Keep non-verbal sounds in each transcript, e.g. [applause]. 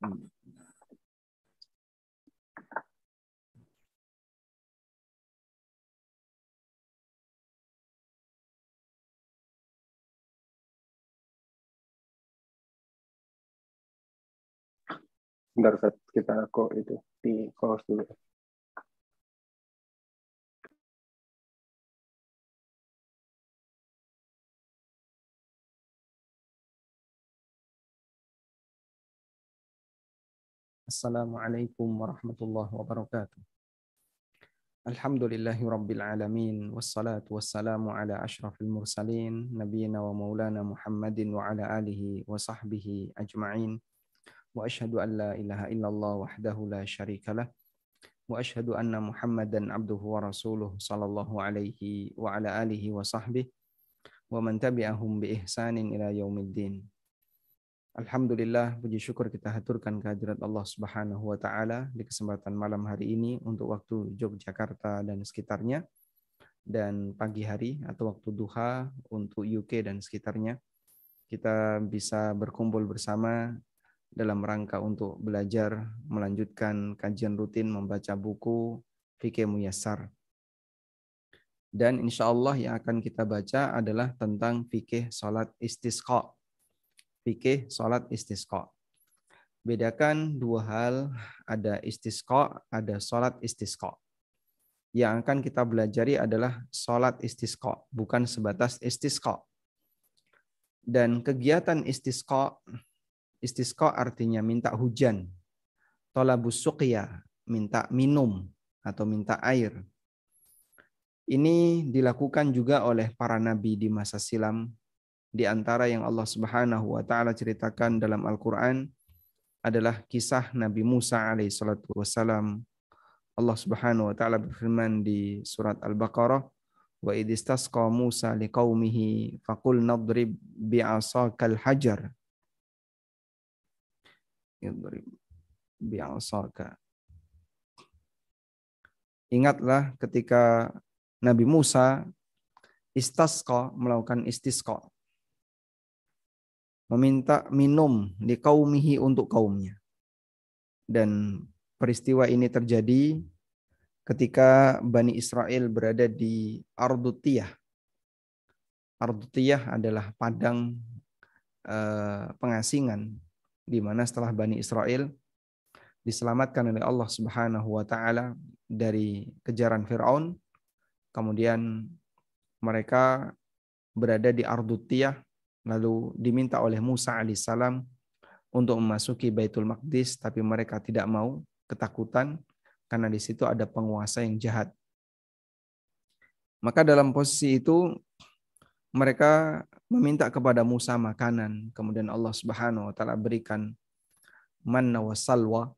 Bentar saat kita kok itu di close dulu. السلام عليكم ورحمة الله وبركاته. الحمد لله رب العالمين والصلاة والسلام على أشرف المرسلين نبينا ومولانا محمد وعلى آله وصحبه أجمعين. وأشهد أن لا إله إلا الله وحده لا شريك له. وأشهد أن محمدا عبده ورسوله صلى الله عليه وعلى آله وصحبه. ومن تبعهم بإحسان إلى يوم الدين. Alhamdulillah puji syukur kita haturkan kehadirat Allah Subhanahu wa taala di kesempatan malam hari ini untuk waktu Yogyakarta dan sekitarnya dan pagi hari atau waktu duha untuk UK dan sekitarnya kita bisa berkumpul bersama dalam rangka untuk belajar melanjutkan kajian rutin membaca buku Fikih Muyassar. Dan insya Allah yang akan kita baca adalah tentang fikih salat istisqa. Fikih salat istisqa. Bedakan dua hal, ada istisqa, ada salat istisqa. Yang akan kita belajari adalah salat istisqa, bukan sebatas istisqa. Dan kegiatan istisqa Istisqa artinya minta hujan. Tolabus suqya, minta minum atau minta air. Ini dilakukan juga oleh para nabi di masa silam. Di antara yang Allah Subhanahu wa taala ceritakan dalam Al-Qur'an adalah kisah Nabi Musa alaihi salatu wasalam. Allah Subhanahu wa taala berfirman di surat Al-Baqarah, "Wa idistasqa Musa liqaumihi faqul nadrib bi'asakal hajar." bi'asaka. Ingatlah ketika Nabi Musa istasqa melakukan istisqa. Meminta minum di kaumihi untuk kaumnya. Dan peristiwa ini terjadi ketika Bani Israel berada di Ardutiyah. Ardutiyah adalah padang eh, pengasingan di mana setelah Bani Israel diselamatkan oleh Allah Subhanahu wa taala dari kejaran Firaun, kemudian mereka berada di Ardutiyah lalu diminta oleh Musa alaihissalam untuk memasuki Baitul Maqdis tapi mereka tidak mau ketakutan karena di situ ada penguasa yang jahat. Maka dalam posisi itu mereka meminta kepada Musa makanan, kemudian Allah Subhanahu wa taala berikan manna wa salwa.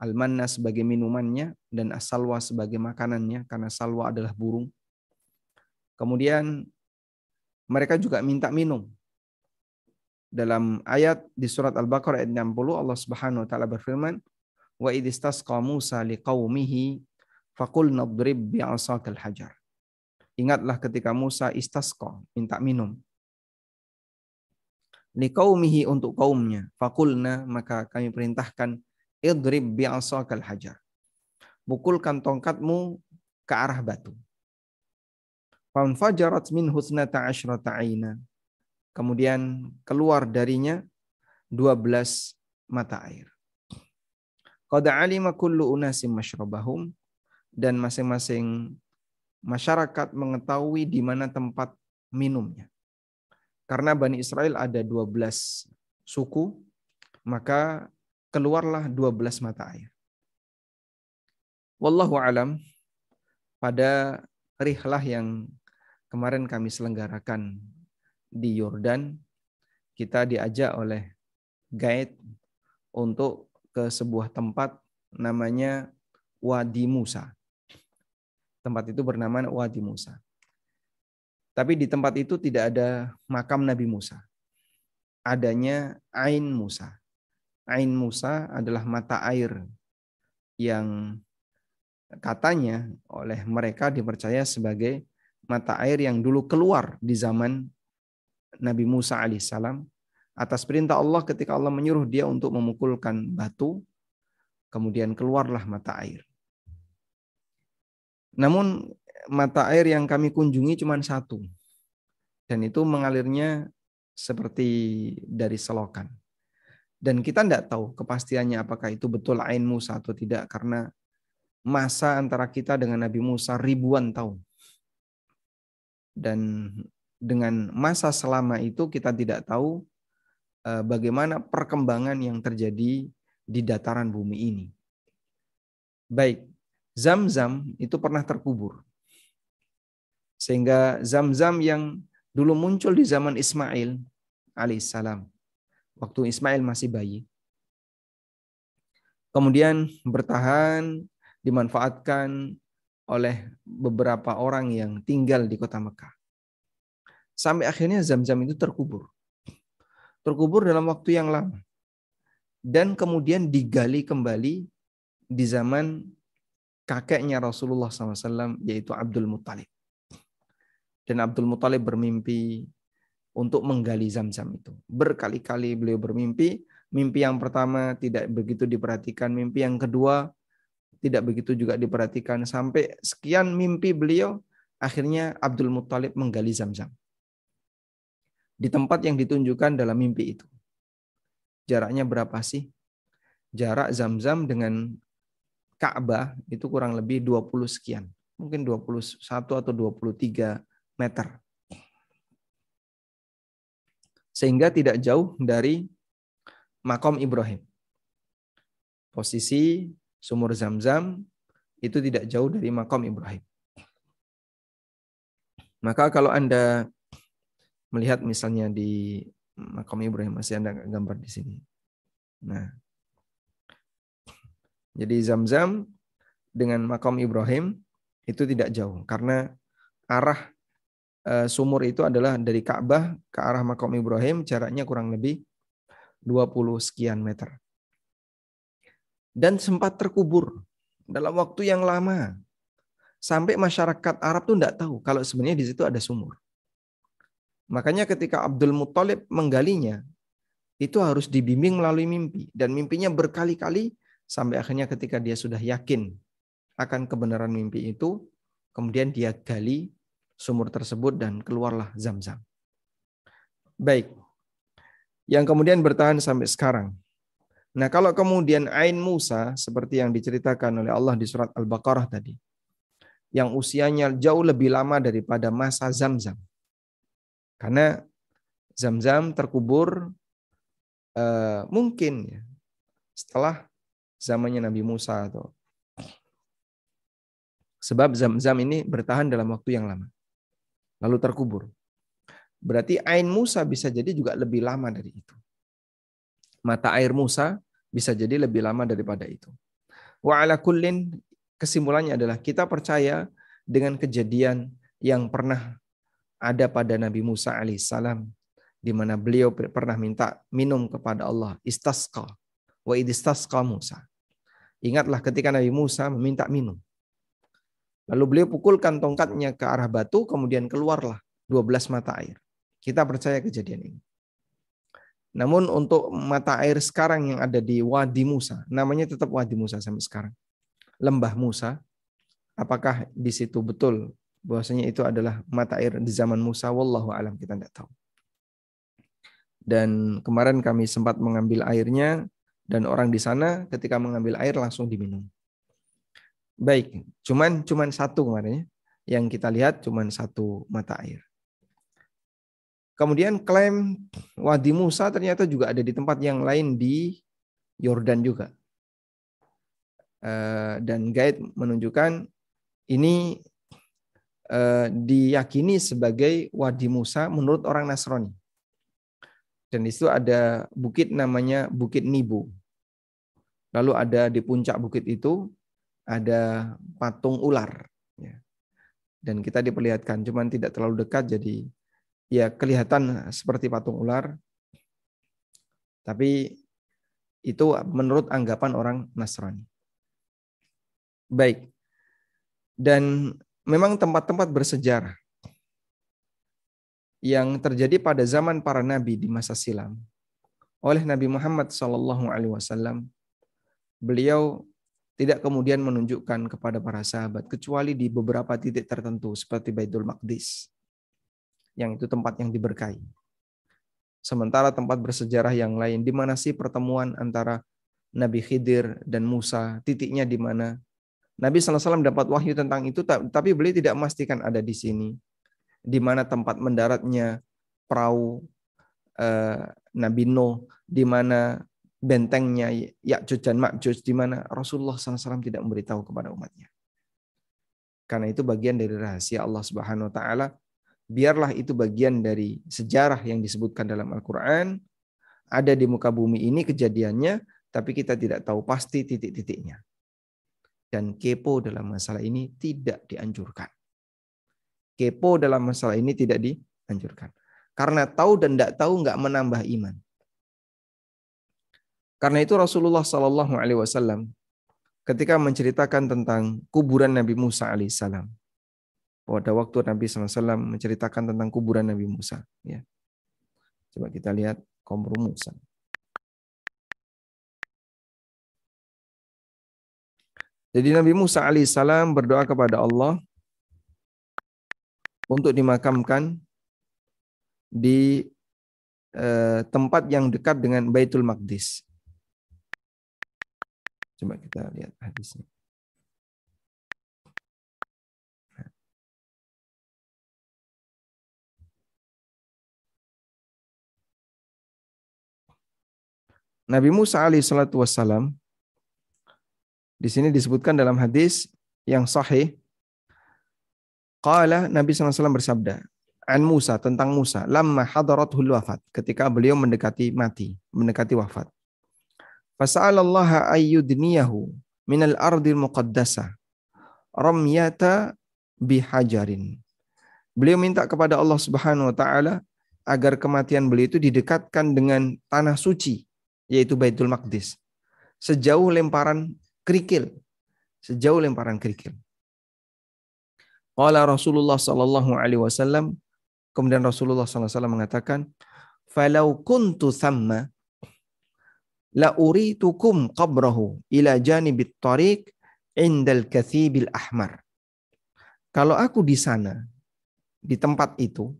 Al-manna sebagai minumannya dan as-salwa sebagai makanannya karena salwa adalah burung. Kemudian mereka juga minta minum. Dalam ayat di surat Al-Baqarah ayat 60 Allah Subhanahu wa taala berfirman, "Wa idistasqa Musa liqaumihi faqulna idrib bi'asakal hajar." Ingatlah ketika Musa istasqa, minta minum. Liqaumihi untuk kaumnya. Fakulna, maka kami perintahkan, idrib bi'asakal hajar. Pukulkan tongkatmu ke arah batu. Fanfajarat min husnata asyrata aina. Kemudian keluar darinya 12 mata air. Qad alima kullu unasim masyrabahum dan masing-masing masyarakat mengetahui di mana tempat minumnya. Karena Bani Israel ada 12 suku, maka keluarlah 12 mata air. Wallahu alam, pada rihlah yang kemarin kami selenggarakan di Yordan, kita diajak oleh guide untuk ke sebuah tempat namanya Wadi Musa. Tempat itu bernama Wadi Musa. Tapi di tempat itu tidak ada makam Nabi Musa. Adanya Ain Musa. Ain Musa adalah mata air yang katanya oleh mereka dipercaya sebagai mata air yang dulu keluar di zaman Nabi Musa alaihissalam Atas perintah Allah ketika Allah menyuruh dia untuk memukulkan batu, kemudian keluarlah mata air. Namun mata air yang kami kunjungi cuma satu. Dan itu mengalirnya seperti dari selokan. Dan kita tidak tahu kepastiannya apakah itu betul Ain Musa atau tidak. Karena masa antara kita dengan Nabi Musa ribuan tahun. Dan dengan masa selama itu kita tidak tahu Eh, bagaimana perkembangan yang terjadi di dataran bumi ini. Baik, Zam-Zam itu pernah terkubur. Sehingga Zam-Zam yang dulu muncul di zaman Ismail alaihissalam, waktu Ismail masih bayi, kemudian bertahan, dimanfaatkan oleh beberapa orang yang tinggal di kota Mekah. Sampai akhirnya Zam-Zam itu terkubur terkubur dalam waktu yang lama. Dan kemudian digali kembali di zaman kakeknya Rasulullah SAW, yaitu Abdul Muttalib. Dan Abdul Muttalib bermimpi untuk menggali zam-zam itu. Berkali-kali beliau bermimpi. Mimpi yang pertama tidak begitu diperhatikan. Mimpi yang kedua tidak begitu juga diperhatikan. Sampai sekian mimpi beliau, akhirnya Abdul Muttalib menggali zam-zam di tempat yang ditunjukkan dalam mimpi itu. Jaraknya berapa sih? Jarak Zam-Zam dengan Ka'bah itu kurang lebih 20 sekian. Mungkin 21 atau 23 meter. Sehingga tidak jauh dari makom Ibrahim. Posisi sumur Zam-Zam itu tidak jauh dari makom Ibrahim. Maka kalau Anda melihat misalnya di makam Ibrahim masih ada gambar di sini. Nah, jadi Zam-Zam dengan makam Ibrahim itu tidak jauh karena arah eh, sumur itu adalah dari Ka'bah ke arah makam Ibrahim jaraknya kurang lebih 20 sekian meter. Dan sempat terkubur dalam waktu yang lama. Sampai masyarakat Arab tuh tidak tahu kalau sebenarnya di situ ada sumur. Makanya ketika Abdul Muthalib menggalinya, itu harus dibimbing melalui mimpi. Dan mimpinya berkali-kali sampai akhirnya ketika dia sudah yakin akan kebenaran mimpi itu, kemudian dia gali sumur tersebut dan keluarlah zam-zam. Baik. Yang kemudian bertahan sampai sekarang. Nah kalau kemudian Ain Musa seperti yang diceritakan oleh Allah di surat Al-Baqarah tadi. Yang usianya jauh lebih lama daripada masa zam-zam karena Zam-Zam terkubur uh, mungkin ya, setelah zamannya Nabi Musa atau sebab Zam-Zam ini bertahan dalam waktu yang lama. Lalu terkubur. Berarti Ain Musa bisa jadi juga lebih lama dari itu. Mata air Musa bisa jadi lebih lama daripada itu. Wa ala kullin kesimpulannya adalah kita percaya dengan kejadian yang pernah ada pada Nabi Musa alaihissalam di mana beliau pernah minta minum kepada Allah istasqa wa idistasqa Musa. Ingatlah ketika Nabi Musa meminta minum. Lalu beliau pukulkan tongkatnya ke arah batu kemudian keluarlah 12 mata air. Kita percaya kejadian ini. Namun untuk mata air sekarang yang ada di Wadi Musa, namanya tetap Wadi Musa sampai sekarang. Lembah Musa, apakah di situ betul bahwasanya itu adalah mata air di zaman Musa wallahu alam kita tidak tahu. Dan kemarin kami sempat mengambil airnya dan orang di sana ketika mengambil air langsung diminum. Baik, cuman cuman satu kemarin ya. Yang kita lihat cuman satu mata air. Kemudian klaim Wadi Musa ternyata juga ada di tempat yang lain di Yordan juga. Eh, dan guide menunjukkan ini Eh, diyakini sebagai Wadi Musa menurut orang Nasrani. Dan di situ ada bukit namanya Bukit Nibu. Lalu ada di puncak bukit itu ada patung ular. Ya. Dan kita diperlihatkan, cuman tidak terlalu dekat, jadi ya kelihatan seperti patung ular. Tapi itu menurut anggapan orang Nasrani. Baik. Dan memang tempat-tempat bersejarah yang terjadi pada zaman para nabi di masa silam oleh Nabi Muhammad Sallallahu Alaihi Wasallam. Beliau tidak kemudian menunjukkan kepada para sahabat kecuali di beberapa titik tertentu seperti Baitul Maqdis yang itu tempat yang diberkahi. Sementara tempat bersejarah yang lain di mana sih pertemuan antara Nabi Khidir dan Musa, titiknya di mana? Nabi SAW dapat wahyu tentang itu, tapi beliau tidak memastikan ada di sini. Di mana tempat mendaratnya perahu eh, Nabi Nuh, di mana bentengnya Ya'juj dan Ma'juj, di mana Rasulullah SAW tidak memberitahu kepada umatnya. Karena itu bagian dari rahasia Allah Subhanahu wa taala. Biarlah itu bagian dari sejarah yang disebutkan dalam Al-Qur'an. Ada di muka bumi ini kejadiannya, tapi kita tidak tahu pasti titik-titiknya dan kepo dalam masalah ini tidak dianjurkan. Kepo dalam masalah ini tidak dianjurkan. Karena tahu dan tidak tahu nggak menambah iman. Karena itu Rasulullah Shallallahu Alaihi Wasallam ketika menceritakan tentang kuburan Nabi Musa alaihissalam. Pada waktu Nabi SAW menceritakan tentang kuburan Nabi Musa. Ya. Coba kita lihat kompromi Musa. Jadi Nabi Musa alaihissalam berdoa kepada Allah untuk dimakamkan di eh, tempat yang dekat dengan Baitul Maqdis. Coba kita lihat hadisnya. Nabi Musa alaihissalatu wassalam di sini disebutkan dalam hadis yang sahih. Qala Nabi SAW bersabda, An Musa tentang Musa, lamma hadaratul wafat, ketika beliau mendekati mati, mendekati wafat. Fasa'alallaha ayyudniyahu minal ardil muqaddasah ramyata bihajarin. Beliau minta kepada Allah Subhanahu wa taala agar kematian beliau itu didekatkan dengan tanah suci yaitu Baitul Maqdis. Sejauh lemparan kerikil. Sejauh lemparan kerikil. Qala Rasulullah sallallahu alaihi wasallam kemudian Rasulullah sallallahu alaihi wasallam mengatakan falau kuntu thamma la uritukum qabrahu ila janibit tariq indal kathibil ahmar. Kalau aku di sana di tempat itu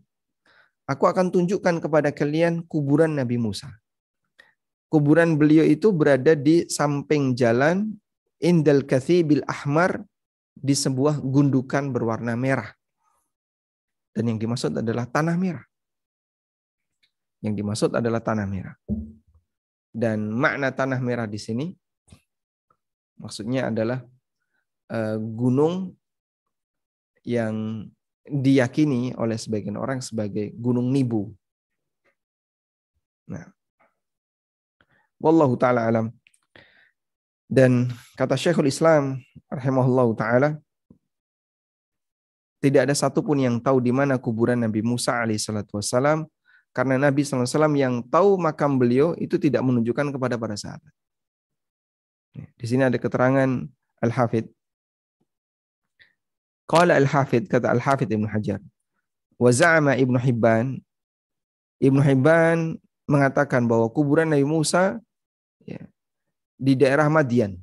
aku akan tunjukkan kepada kalian kuburan Nabi Musa. Kuburan beliau itu berada di samping jalan indal kathibil ahmar di sebuah gundukan berwarna merah. Dan yang dimaksud adalah tanah merah. Yang dimaksud adalah tanah merah. Dan makna tanah merah di sini maksudnya adalah uh, gunung yang diyakini oleh sebagian orang sebagai gunung Nibu. Nah, wallahu taala alam. Dan kata Syekhul Islam rahimahullah taala tidak ada satupun yang tahu di mana kuburan Nabi Musa alaihissalatu wassalam karena Nabi SAW yang tahu makam beliau itu tidak menunjukkan kepada para sahabat. Di sini ada keterangan Al-Hafidh. Qala Al-Hafidh, kata Al-Hafidh Ibn Hajar. Wa za'ama Ibn Hibban. Ibn Hibban mengatakan bahwa kuburan Nabi Musa ya, di daerah Madian.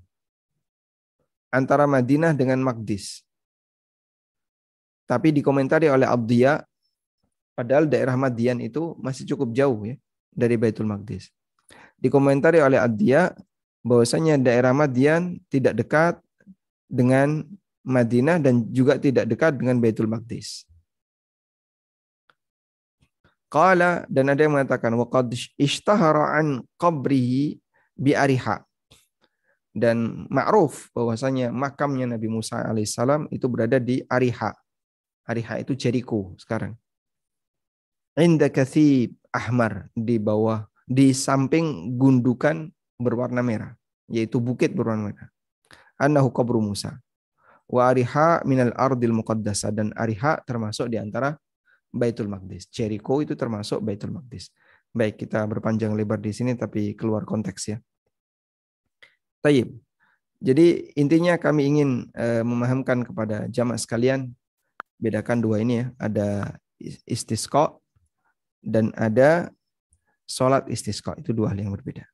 Antara Madinah dengan Magdis. Tapi dikomentari oleh Abdiya, padahal daerah Madian itu masih cukup jauh ya dari Baitul Maqdis. Dikomentari oleh Abdiya bahwasanya daerah Madian tidak dekat dengan Madinah dan juga tidak dekat dengan Baitul Maqdis. Qala dan ada yang mengatakan waqad ishtahara an qabrihi bi ariha dan ma'ruf bahwasanya makamnya Nabi Musa alaihissalam itu berada di Ariha. Ariha itu Jericho sekarang. Inda kathib ahmar di bawah di samping gundukan berwarna merah yaitu bukit berwarna merah. Annahu qabru Musa. Wa Ariha minal ardil muqaddasa dan Ariha termasuk di antara Baitul Maqdis. Jericho itu termasuk Baitul Maqdis. Baik, kita berpanjang lebar di sini tapi keluar konteks ya. Taib. Jadi intinya kami ingin uh, memahamkan kepada jamaah sekalian bedakan dua ini ya, ada istisqa dan ada sholat istisqa. Itu dua hal yang berbeda.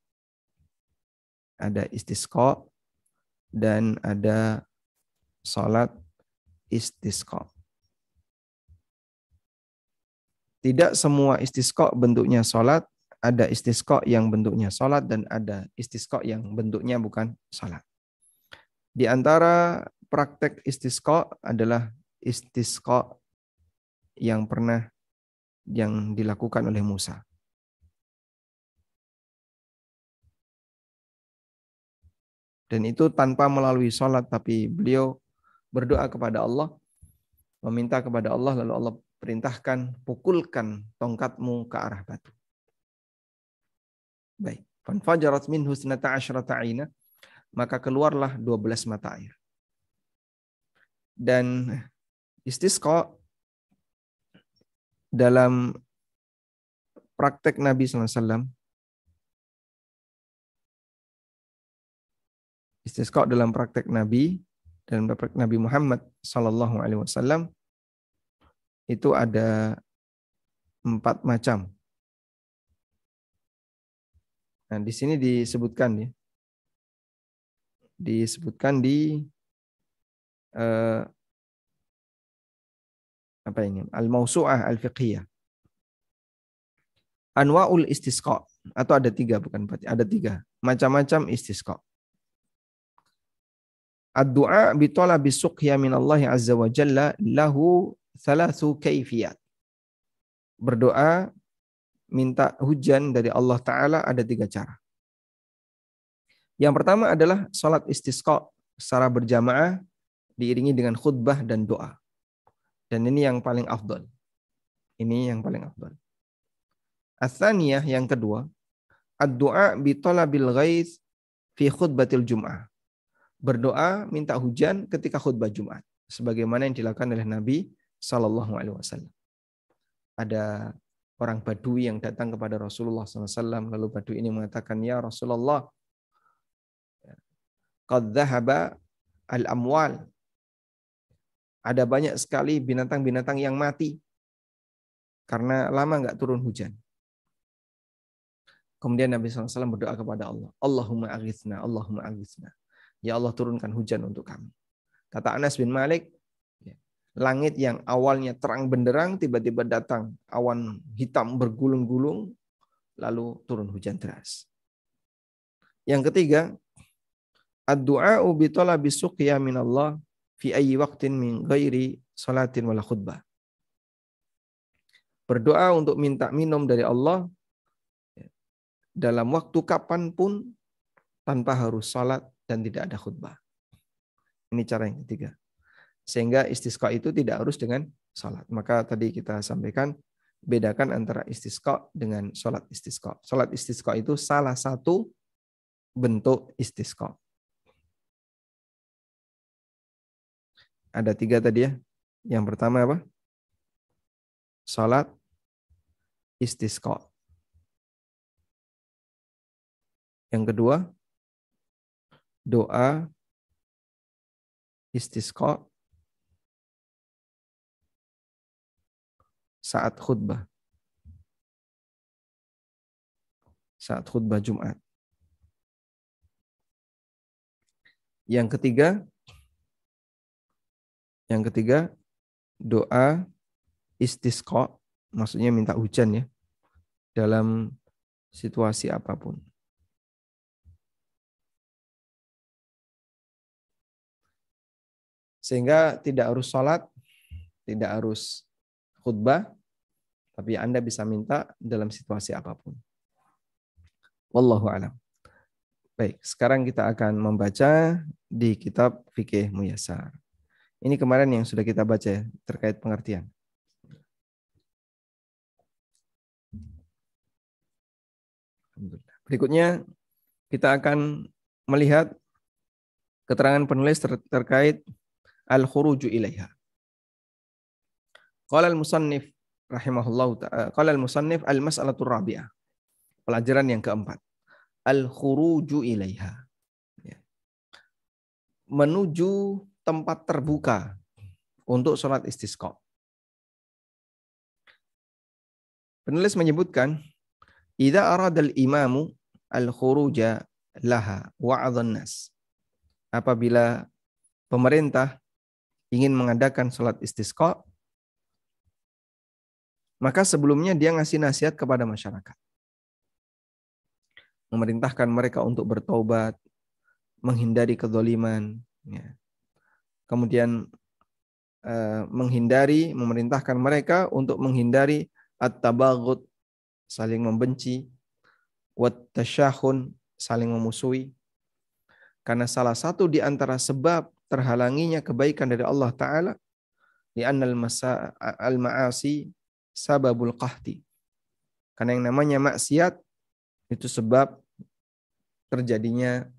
Ada istisqa dan ada sholat istisqa. Tidak semua istisqa bentuknya sholat, ada istisqa yang bentuknya sholat dan ada istisqa yang bentuknya bukan sholat. Di antara praktek istisqa adalah istisqa yang pernah yang dilakukan oleh Musa. Dan itu tanpa melalui sholat, tapi beliau berdoa kepada Allah, meminta kepada Allah, lalu Allah perintahkan pukulkan tongkatmu ke arah batu. Baik. Fanfajarat min husnata asyrata aina. Maka keluarlah 12 mata air. Dan istisqa dalam praktek Nabi SAW istisqa dalam praktek Nabi dan praktek Nabi Muhammad Sallallahu Alaihi Wasallam itu ada empat macam. Nah, di sini disebutkan ya. Disebutkan di uh, apa ini? Al-Mausu'ah Al-Fiqhiyah. Anwa'ul istisqa atau ada tiga bukan empat, ada tiga macam-macam istisqa. Ad-du'a bi talabi suqya min Allah azza wa jalla lahu thalathu kaifiyat. Berdoa minta hujan dari Allah Ta'ala ada tiga cara. Yang pertama adalah sholat istisqa secara berjamaah diiringi dengan khutbah dan doa. Dan ini yang paling afdal. Ini yang paling afdal. Athaniyah yang kedua, ad-du'a bi talabil ghaiz fi khutbatil jum'ah. Berdoa minta hujan ketika khutbah Jumat. Sebagaimana yang dilakukan oleh Nabi Sallallahu Alaihi Wasallam. Ada orang Badui yang datang kepada Rasulullah SAW. Lalu Badui ini mengatakan, Ya Rasulullah, Qad al-amwal. Ada banyak sekali binatang-binatang yang mati karena lama nggak turun hujan. Kemudian Nabi SAW berdoa kepada Allah. Allahumma aghithna, Allahumma aghithna. Ya Allah turunkan hujan untuk kami. Kata Anas bin Malik, langit yang awalnya terang benderang tiba-tiba datang awan hitam bergulung-gulung lalu turun hujan deras. Yang ketiga, ad-du'a'u bi talabi suqya min Allah fi ayyi waqtin min ghairi salatin wala khutbah. Berdoa untuk minta minum dari Allah dalam waktu kapan pun tanpa harus salat dan tidak ada khutbah. Ini cara yang ketiga. Sehingga istisqa itu tidak harus dengan salat. Maka tadi kita sampaikan bedakan antara istisqa dengan salat istisqa. Salat istisqa itu salah satu bentuk istisqa. Ada tiga tadi ya. Yang pertama apa? Salat istisqa. Yang kedua, doa istisqa. Saat khutbah. Saat khutbah Jumat. Yang ketiga, yang ketiga doa istisqa, maksudnya minta hujan ya, dalam situasi apa pun. Sehingga tidak harus sholat, tidak harus khutbah, tapi Anda bisa minta dalam situasi apa pun. Wallahu alam. Baik, sekarang kita akan membaca di kitab Fikih Muyasar. Ini kemarin yang sudah kita baca terkait pengertian. Berikutnya kita akan melihat keterangan penulis ter terkait al-khuruju ilaiha. Qala al-musannif rahimahullah ta'ala. Qala al-musannif al-mas'alatur rabi'ah. Pelajaran yang keempat. Al-khuruju ilaiha. Ya. Menuju tempat terbuka untuk sholat istisqa. Penulis menyebutkan Idza arada al-imamu al-khuruja laha wa'adhan nas. Apabila pemerintah ingin mengadakan sholat istisqa, maka sebelumnya dia ngasih nasihat kepada masyarakat. Memerintahkan mereka untuk bertobat, menghindari kedoliman. Ya. Kemudian eh, menghindari, memerintahkan mereka untuk menghindari at-tabaghut, saling membenci, wat tasyahun, saling memusuhi. Karena salah satu di antara sebab terhalanginya kebaikan dari Allah Ta'ala, li'annal al-ma'asi sababul qahti. Karena yang namanya maksiat itu sebab terjadinya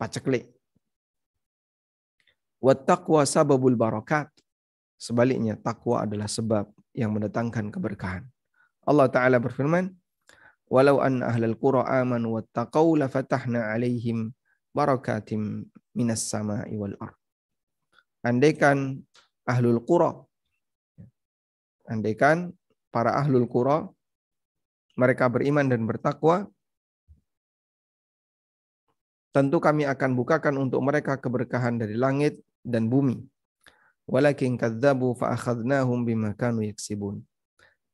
paceklik. Wat taqwa sababul barakat. Sebaliknya takwa adalah sebab yang mendatangkan keberkahan. Allah Ta'ala berfirman, Walau an ahlal qura amanu wattaqau lafatahna alaihim barakatim minas sama'i wal ard. Andaikan ahlul qura andaikan para ahlul qura mereka beriman dan bertakwa tentu kami akan bukakan untuk mereka keberkahan dari langit dan bumi. Walakin kadzabu fa akhadnahum bima kanu yaksibun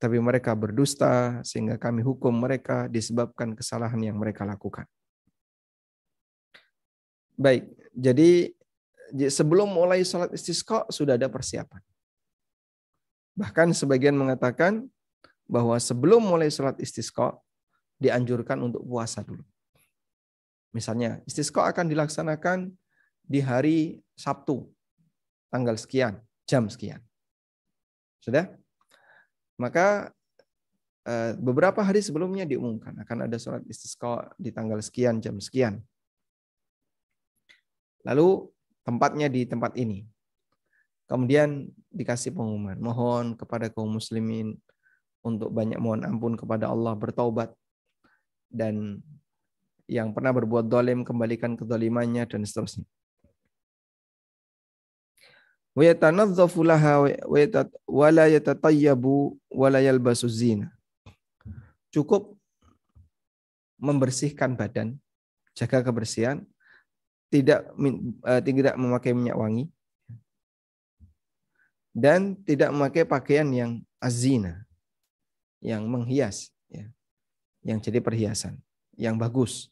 tapi mereka berdusta sehingga kami hukum mereka disebabkan kesalahan yang mereka lakukan. Baik, jadi sebelum mulai sholat istisqa sudah ada persiapan. Bahkan sebagian mengatakan bahwa sebelum mulai sholat istisqa dianjurkan untuk puasa dulu. Misalnya istisqa akan dilaksanakan di hari Sabtu, tanggal sekian, jam sekian. Sudah? Maka eh, beberapa hari sebelumnya diumumkan akan ada sholat istisqa di tanggal sekian jam sekian. Lalu tempatnya di tempat ini. Kemudian dikasih pengumuman, mohon kepada kaum muslimin untuk banyak mohon ampun kepada Allah, bertaubat. Dan yang pernah berbuat dolim kembalikan kedolimannya dan seterusnya. Cukup membersihkan badan, jaga kebersihan, tidak uh, tidak memakai minyak wangi dan tidak memakai pakaian yang azina, yang menghias, ya, yang jadi perhiasan, yang bagus.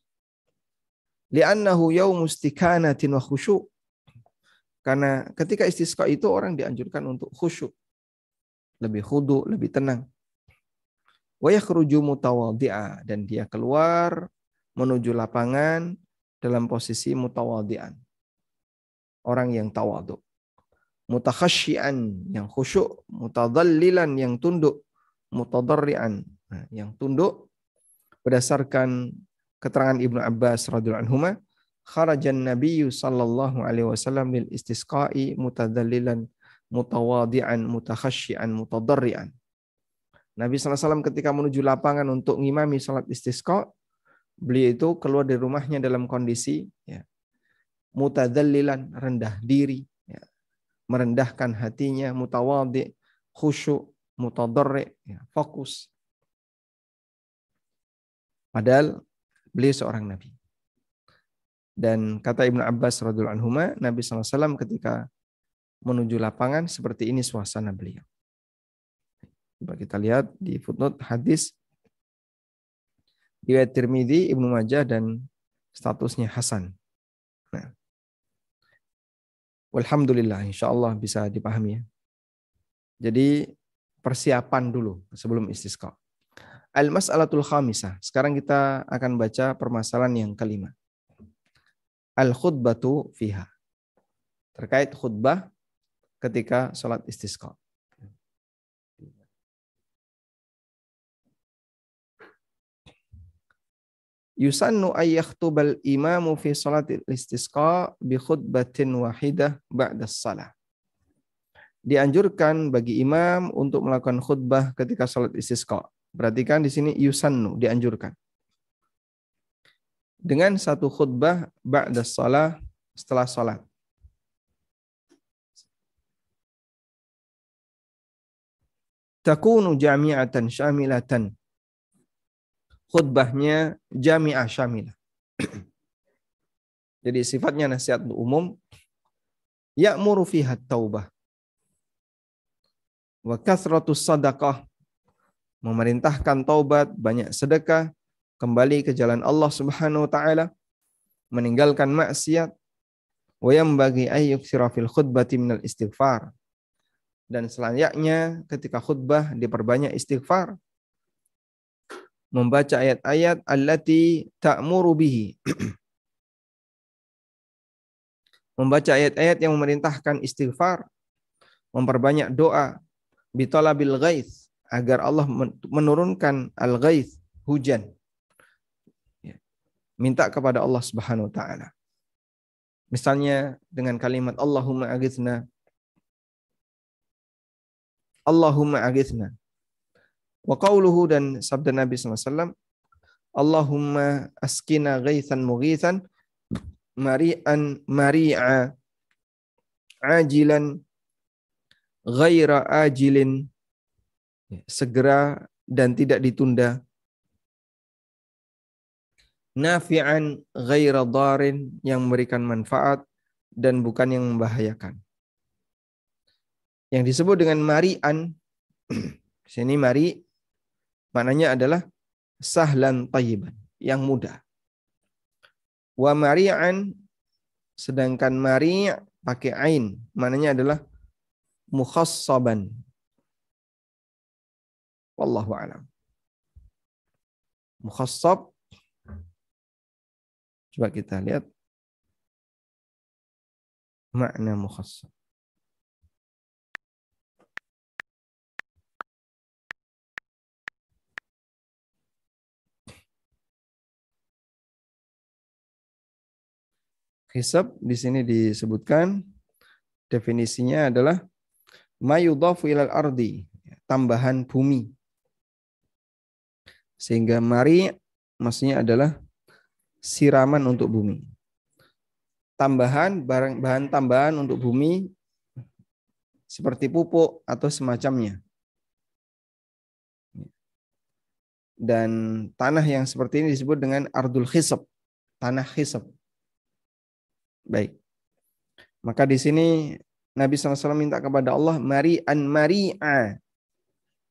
Li'annahu wa khusyu' Karena ketika istisqa itu orang dianjurkan untuk khusyuk. Lebih khudu, lebih tenang. Wa yakhruju dan dia keluar menuju lapangan dalam posisi mutawadhi'an. Orang yang tawadu. Mutakhasyian yang khusyuk, mutadallilan yang tunduk, mutadarrian nah, yang tunduk berdasarkan keterangan Ibnu Abbas radhiyallahu anhu kharajan nabiyyu sallallahu alaihi wasallam lil istisqa'i mutadallilan mutawadi'an mutakhasyian mutadarrian. Nabi SAW ketika menuju lapangan untuk ngimami salat istisqa, beliau itu keluar dari rumahnya dalam kondisi ya, mutadallilan, rendah diri, merendahkan hatinya, mutawadi, khusyuk, mutadarri, ya, fokus. Padahal beliau seorang nabi. Dan kata Ibnu Abbas radhiyallahu anhu, Nabi SAW ketika menuju lapangan seperti ini suasana beliau. Coba kita lihat di footnote hadis riwayat Tirmidzi, Ibnu Majah dan statusnya Hasan. Nah. Alhamdulillah, insya Allah bisa dipahami ya. Jadi persiapan dulu sebelum istisqa. Al-mas'alatul khamisah. Sekarang kita akan baca permasalahan yang kelima al-khutbatu fiha. Terkait khutbah ketika sholat istisqa. Yusannu ayyaktubal imamu fi salatil istisqa bi khutbatin wahidah ba'da salah. Dianjurkan bagi imam untuk melakukan khutbah ketika sholat istisqa. Perhatikan di sini yusannu, dianjurkan dengan satu khutbah ba'da salah setelah salat. Takunu jami'atan syamilatan. Khutbahnya jami'ah syamilah. [clears throat] Jadi sifatnya nasihat umum ya'muru fiha taubah wa kasratus sadaqah memerintahkan taubat, banyak sedekah, kembali ke jalan Allah Subhanahu wa taala, meninggalkan maksiat, wa bagi ayyuk sirafil khutbati minal istighfar. Dan selanjutnya ketika khutbah diperbanyak istighfar. Membaca ayat-ayat allati ta'muru bihi. [clears throat] Membaca ayat-ayat yang memerintahkan istighfar. Memperbanyak doa. Bitolabil ghaith agar Allah menurunkan al-ghaith, hujan. Ya. Minta kepada Allah Subhanahu wa taala. Misalnya dengan kalimat Allahumma aghithna Allahumma aghithna. Wa qawluhu dan sabda Nabi SAW, Allahumma askina ghaithan mughithan mari'an mari'a ajilan ghaira ajilin segera dan tidak ditunda. Nafi'an ghaira darin yang memberikan manfaat dan bukan yang membahayakan. Yang disebut dengan mari'an, [clears throat] sini mari maknanya adalah sahlan tayyiban, yang mudah. Wa mari'an sedangkan mari' pakai ain, maknanya adalah mukhassaban, Wallahu alam. Mukhassab. Coba kita lihat makna mukhassab. Hisab di sini disebutkan definisinya adalah mayudhafu ilal ardi, tambahan bumi. Sehingga mari maksudnya adalah siraman untuk bumi. Tambahan barang bahan tambahan untuk bumi seperti pupuk atau semacamnya. Dan tanah yang seperti ini disebut dengan ardul khisab, tanah khisab. Baik. Maka di sini Nabi SAW minta kepada Allah mari an mari'a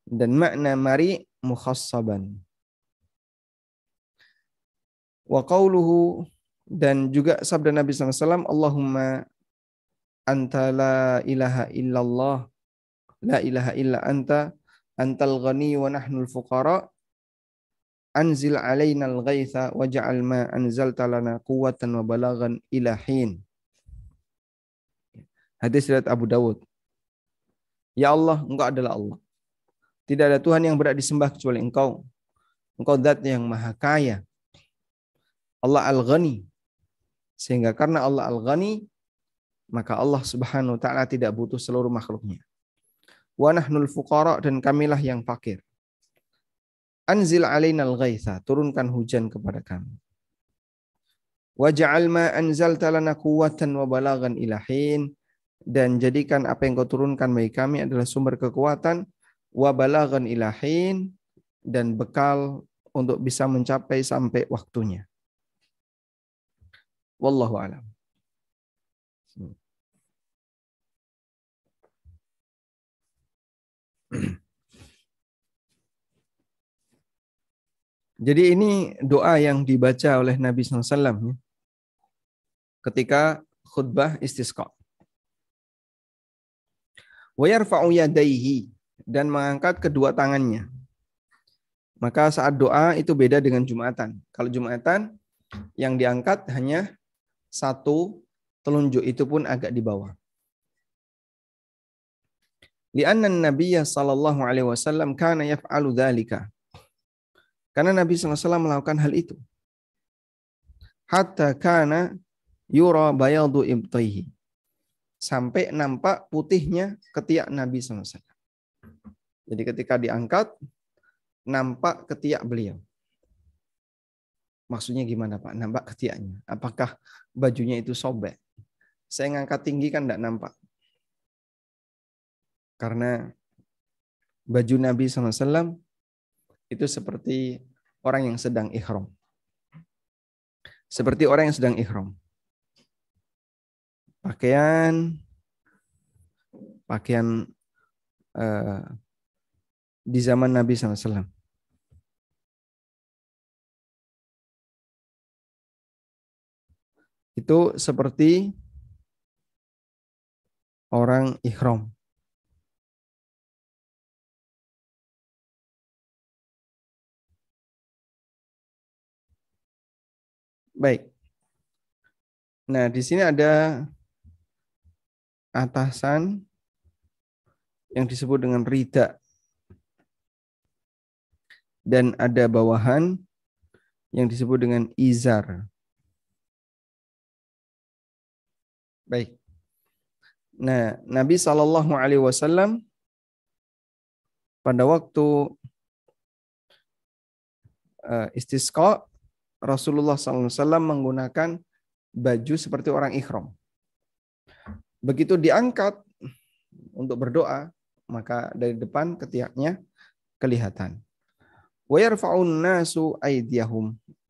dan makna mari mukhassaban. Wa qauluhu dan juga sabda Nabi SAW, Allahumma anta la ilaha illallah, la ilaha illa anta, antal ghani wa nahnul fuqara, anzil alaina al-ghaitha waj'al ma anzalta lana quwwatan wa balagan ilahin. Hadis riwayat Abu Dawud. Ya Allah, Engkau adalah Allah. Tidak ada Tuhan yang berat disembah kecuali Engkau. Engkau zat yang maha kaya, Allah Al-Ghani. Sehingga karena Allah Al-Ghani, maka Allah Subhanahu wa taala tidak butuh seluruh makhluknya. Wa nahnul fuqara dan kamilah yang fakir. Anzil alainal ghaitha, turunkan hujan kepada kami. Waj'al ma anzalta lana quwwatan wa balagan ilahin dan jadikan apa yang kau turunkan bagi kami adalah sumber kekuatan wa balagan ilahin dan bekal untuk bisa mencapai sampai waktunya. Wallahu alam. Jadi ini doa yang dibaca oleh Nabi SAW ya. ketika khutbah istisqa. Wa yarfa'u yadaihi dan mengangkat kedua tangannya. Maka saat doa itu beda dengan Jumatan. Kalau Jumatan yang diangkat hanya satu telunjuk itu pun agak di bawah. Lianna Nabi sallallahu alaihi wasallam kana yaf'alu dzalika. Karena Nabi SAW melakukan hal itu. Hatta kana yura bayadu ibtaihi. Sampai nampak putihnya ketiak Nabi SAW. Jadi ketika diangkat, nampak ketiak beliau. Maksudnya gimana Pak? Nampak ketiaknya. Apakah bajunya itu sobek? Saya ngangkat tinggi kan tidak nampak. Karena baju Nabi SAW itu seperti orang yang sedang ikhram. Seperti orang yang sedang ikhram. Pakaian pakaian uh, di zaman Nabi SAW. Itu seperti orang ikhram. Baik. Nah, di sini ada atasan yang disebut dengan rida. Dan ada bawahan yang disebut dengan izar. Baik. Nah, Nabi Shallallahu Alaihi Wasallam pada waktu uh, istisqa Rasulullah SAW menggunakan baju seperti orang ikhram. Begitu diangkat untuk berdoa, maka dari depan ketiaknya kelihatan.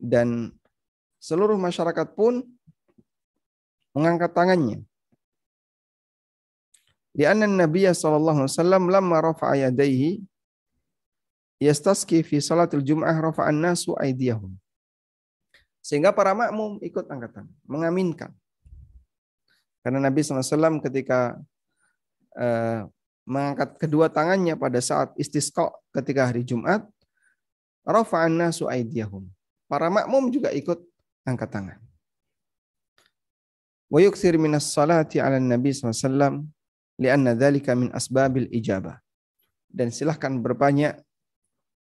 Dan seluruh masyarakat pun mengangkat tangannya. Di anna Nabi sallallahu alaihi wasallam lamma rafa'a yadayhi yastaski fi salatil jum'ah rafa'an nasu aydiyahum. Sehingga para makmum ikut angkatan, mengaminkan. Karena Nabi SAW ketika uh, mengangkat kedua tangannya pada saat istisqa ketika hari Jumat, rafa'an nasu aydiyahum. Para makmum juga ikut angkat tangan. Wa yukthir minas salati ala Nabi SAW lianna dhalika min asbabil ijabah. Dan silahkan berbanyak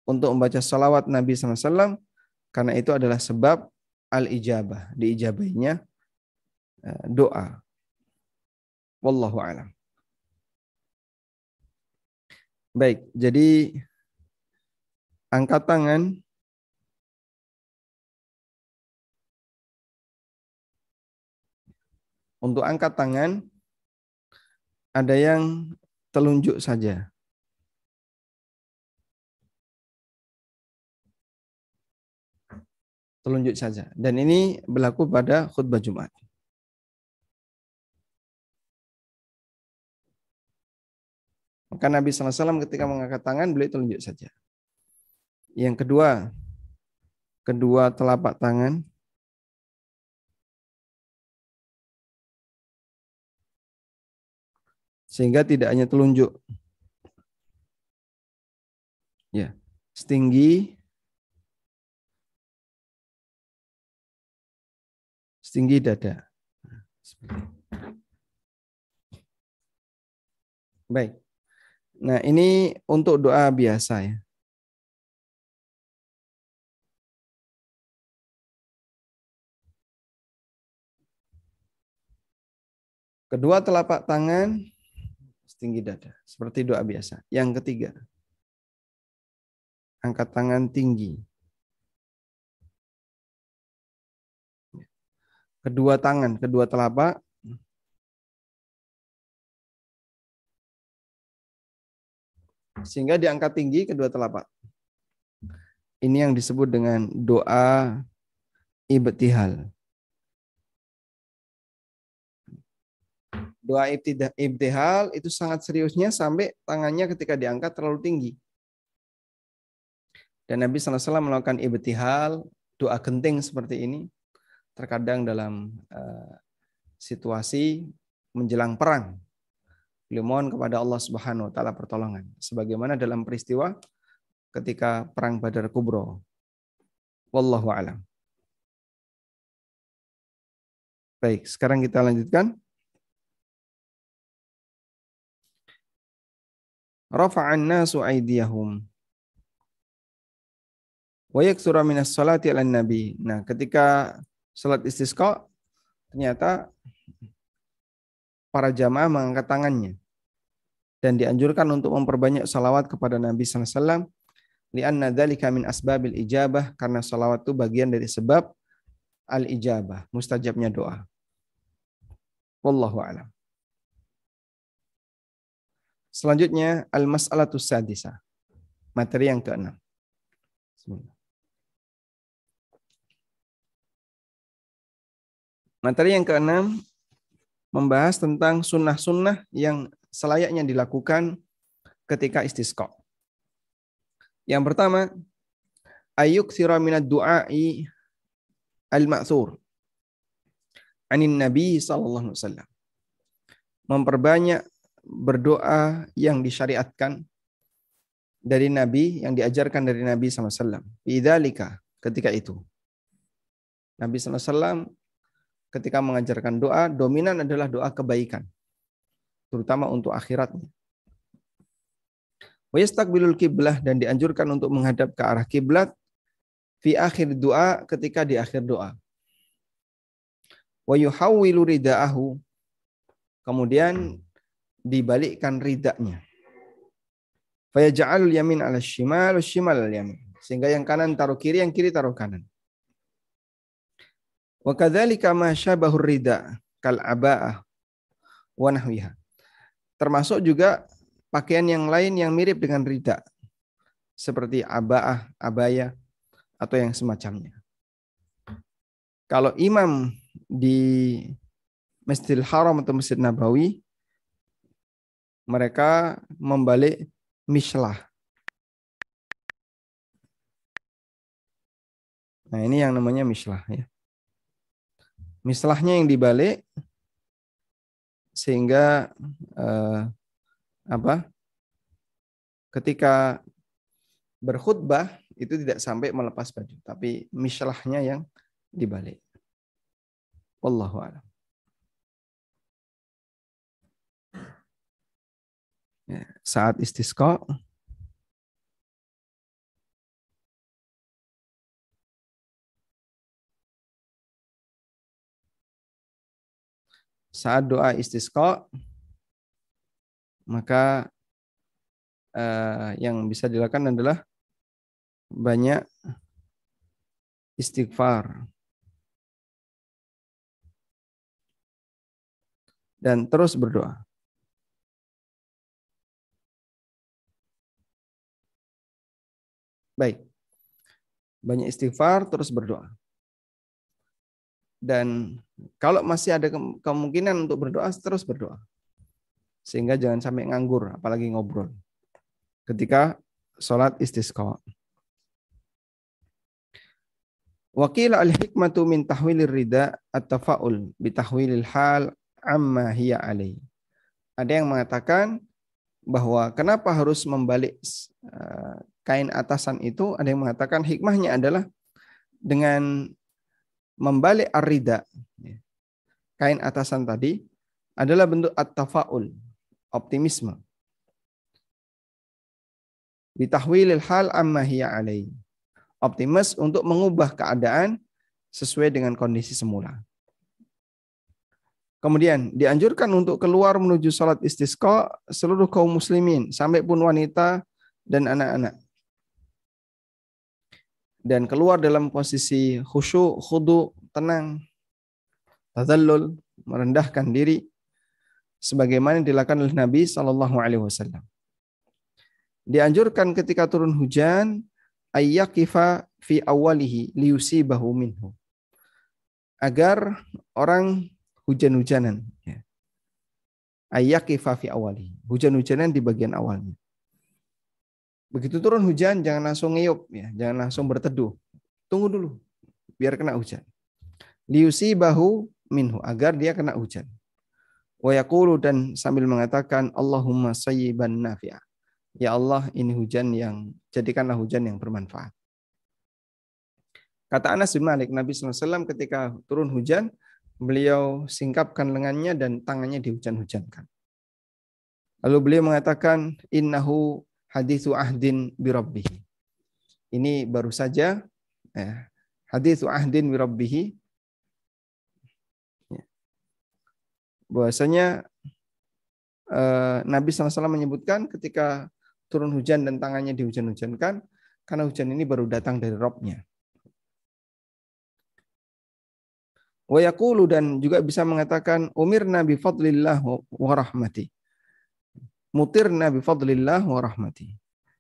untuk membaca salawat Nabi SAW karena itu adalah sebab al-ijabah, diijabahnya eh, doa. Wallahu alam. Baik, jadi angkat tangan untuk angkat tangan ada yang telunjuk saja. Telunjuk saja. Dan ini berlaku pada khutbah Jumat. Maka Nabi SAW ketika mengangkat tangan, beliau telunjuk saja. Yang kedua, kedua telapak tangan sehingga tidak hanya telunjuk. Ya, setinggi setinggi dada. Baik. Nah, ini untuk doa biasa ya. Kedua telapak tangan setinggi dada, seperti doa biasa. Yang ketiga, angkat tangan tinggi. Kedua tangan, kedua telapak sehingga diangkat tinggi kedua telapak. Ini yang disebut dengan doa ibtihal. Doa ibtihal itu sangat seriusnya sampai tangannya ketika diangkat terlalu tinggi. Dan Nabi SAW melakukan ibtihal, doa genting seperti ini, terkadang dalam uh, situasi menjelang perang Beliau mohon kepada Allah Subhanahu wa taala pertolongan sebagaimana dalam peristiwa ketika perang Badar Kubro. Wallahu alam. Baik, sekarang kita lanjutkan. Rafa'an nasu aydiyahum wa yaksura minas salati ala nabi. Nah, ketika salat istisqa ternyata para jamaah mengangkat tangannya dan dianjurkan untuk memperbanyak salawat kepada Nabi SAW lianna dzalika min asbabil ijabah karena salawat itu bagian dari sebab al ijabah mustajabnya doa. Wallahu alam. Selanjutnya al mas'alatus sadisa materi yang keenam. Bismillah. Materi yang keenam membahas tentang sunnah-sunnah yang selayaknya dilakukan ketika istisqa. Yang pertama, ayuk minad du'ai al-ma'thur anin Nabi sallallahu alaihi wasallam. Memperbanyak berdoa yang disyariatkan dari Nabi yang diajarkan dari Nabi alaihi wasallam. Ketika itu. Nabi wasallam ketika mengajarkan doa dominan adalah doa kebaikan terutama untuk akhiratnya. Wa yastaqbilul kiblah dan dianjurkan untuk menghadap ke arah kiblat fi akhir doa ketika di akhir doa. Wa yuhawwilu ridaahu kemudian dibalikkan ridaknya. Fayaj'alul yamin 'ala shimal, shimal al yamin. Sehingga yang kanan taruh kiri, yang kiri taruh kanan. Wa kadzalika ma syabahur rida kal aba'ah wa nahwiha. Termasuk juga pakaian yang lain yang mirip dengan rida. Seperti aba'ah, abaya, atau yang semacamnya. Kalau imam di Masjidil Haram atau Masjid Nabawi, mereka membalik mislah. Nah ini yang namanya mislah ya. Mislahnya yang dibalik sehingga eh, apa? Ketika berkhutbah itu tidak sampai melepas baju, tapi mislahnya yang dibalik. Wallahu a'lam. Ya, saat istisqa saat doa istisqa maka uh, yang bisa dilakukan adalah banyak istighfar dan terus berdoa. Baik. Banyak istighfar terus berdoa. Dan kalau masih ada kemungkinan untuk berdoa, terus berdoa. Sehingga jangan sampai nganggur, apalagi ngobrol. Ketika sholat istisqa. Wakil al-hikmatu min tahwilir rida at-tafa'ul bitahwilil hal amma hiya alaih. Ada yang mengatakan bahwa kenapa harus membalik eh, kain atasan itu, ada yang mengatakan hikmahnya adalah dengan membalik arida ya. kain atasan tadi adalah bentuk at-tafaul, optimisme. Bitahwilil hal amma hiya alai. Optimis untuk mengubah keadaan sesuai dengan kondisi semula. Kemudian dianjurkan untuk keluar menuju salat istisqa seluruh kaum muslimin sampai pun wanita dan anak-anak dan keluar dalam posisi khusyuk, khudu, tenang, tazallul, merendahkan diri sebagaimana dilakukan oleh Nabi Shallallahu alaihi wasallam. Dianjurkan ketika turun hujan ayyakifa fi awalihi liyusibahu minhu. Agar orang hujan-hujanan ya. Ayyakifa fi awalihi. Hujan-hujanan di bagian awalnya. Begitu turun hujan jangan langsung ngeyup ya, jangan langsung berteduh. Tunggu dulu biar kena hujan. Liusi bahu minhu agar dia kena hujan. Wa yaqulu dan sambil mengatakan Allahumma sayyiban nafi'a. Ya Allah, ini hujan yang jadikanlah hujan yang bermanfaat. Kata Anas bin Malik, Nabi SAW ketika turun hujan, beliau singkapkan lengannya dan tangannya dihujan-hujankan. Lalu beliau mengatakan, Innahu hadithu ahdin birabbihi. Ini baru saja eh, hadithu ahdin birabbihi. Ya. Bahwasanya eh, Nabi SAW menyebutkan ketika turun hujan dan tangannya dihujan-hujankan, karena hujan ini baru datang dari Robnya. Wa dan juga bisa mengatakan umir Nabi fadlillah wa rahmati mutir nabi fadlillah wa rahmati.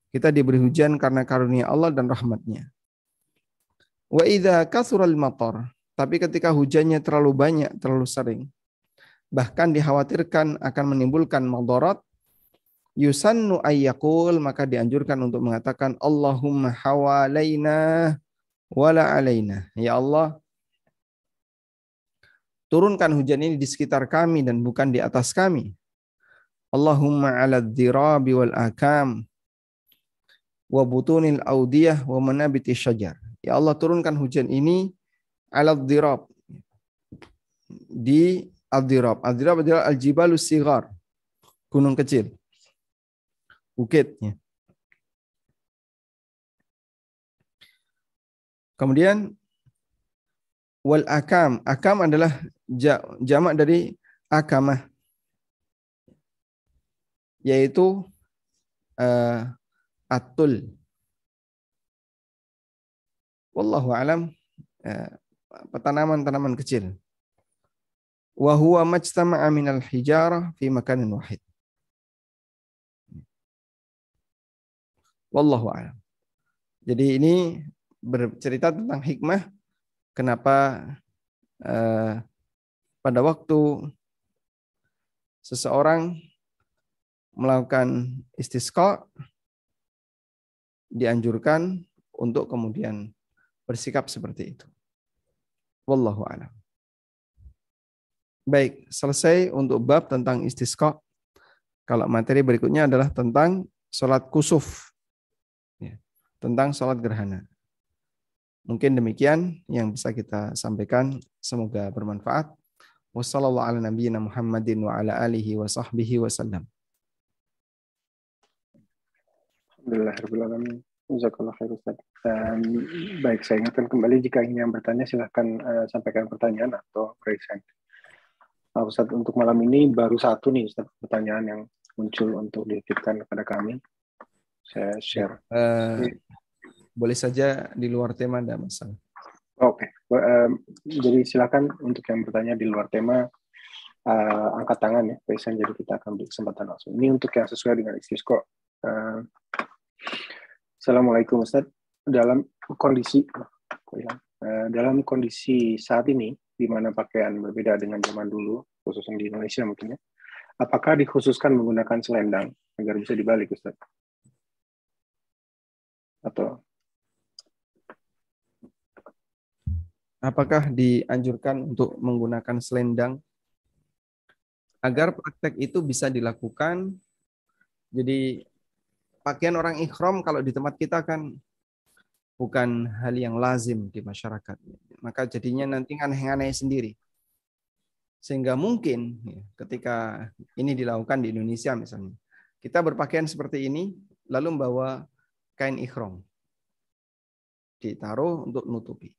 Kita diberi hujan karena karunia Allah dan rahmatnya. Wa idza kasural matar Tapi ketika hujannya terlalu banyak, terlalu sering, bahkan dikhawatirkan akan menimbulkan madarat, yusannu ayyakul, maka dianjurkan untuk mengatakan Allahumma hawalaina wala alaina. Ya Allah, turunkan hujan ini di sekitar kami dan bukan di atas kami. Allahumma ala dhirabi wal akam wa butunil audiyah wa manabiti. Ya Allah turunkan hujan ini ala dhirab di al-dhirab. Al-dhirab adalah al-jibalus sigar. Gunung kecil. Bukit. Ya. Kemudian wal akam. Akam adalah jamak dari akamah yaitu uh, atul. Wallahu alam uh, tanaman-tanaman kecil. Wa huwa majtama'a minal hijarah fi makanin wahid. Wallahu alam. Jadi ini bercerita tentang hikmah kenapa uh, pada waktu seseorang melakukan istisqa dianjurkan untuk kemudian bersikap seperti itu. Wallahu a'lam. Baik, selesai untuk bab tentang istisqa. Kalau materi berikutnya adalah tentang sholat kusuf. Ya, tentang sholat gerhana. Mungkin demikian yang bisa kita sampaikan. Semoga bermanfaat. Wassalamualaikum warahmatullahi wabarakatuh. Alhamdulillah, Jazakallah khair Ustaz. Um, baik, saya ingatkan kembali jika ingin yang bertanya silahkan uh, sampaikan pertanyaan atau raise hand. Uh, Ustaz, untuk malam ini baru satu nih Ustaz, pertanyaan yang muncul untuk dititipkan kepada kami. Saya share. Uh, boleh saja di luar tema, ada masalah. Oke, okay. um, jadi silakan untuk yang bertanya di luar tema uh, angkat tangan ya, hand, jadi kita akan beri kesempatan langsung. Ini untuk yang sesuai dengan istisqo. Uh, Assalamualaikum Ustaz. Dalam kondisi eh, dalam kondisi saat ini di mana pakaian berbeda dengan zaman dulu, khususnya di Indonesia mungkin ya, apakah dikhususkan menggunakan selendang agar bisa dibalik Ustaz? Atau apakah dianjurkan untuk menggunakan selendang agar praktek itu bisa dilakukan jadi pakaian orang ikhram kalau di tempat kita kan bukan hal yang lazim di masyarakat. Maka jadinya nanti aneh-aneh sendiri. Sehingga mungkin ya, ketika ini dilakukan di Indonesia misalnya, kita berpakaian seperti ini, lalu membawa kain ikhram. Ditaruh untuk nutupi.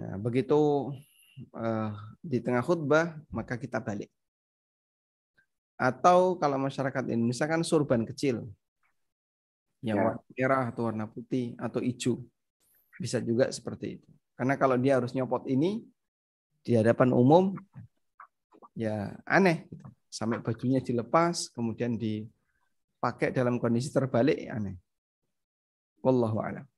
Nah, begitu uh, di tengah khutbah, maka kita balik. Atau kalau masyarakat Indonesia kan surban kecil. Yang ya. warna merah atau warna putih atau hijau. Bisa juga seperti itu. Karena kalau dia harus nyopot ini di hadapan umum ya aneh gitu. sampai bajunya dilepas kemudian dipakai dalam kondisi terbalik ya aneh. Wallahu a'lam.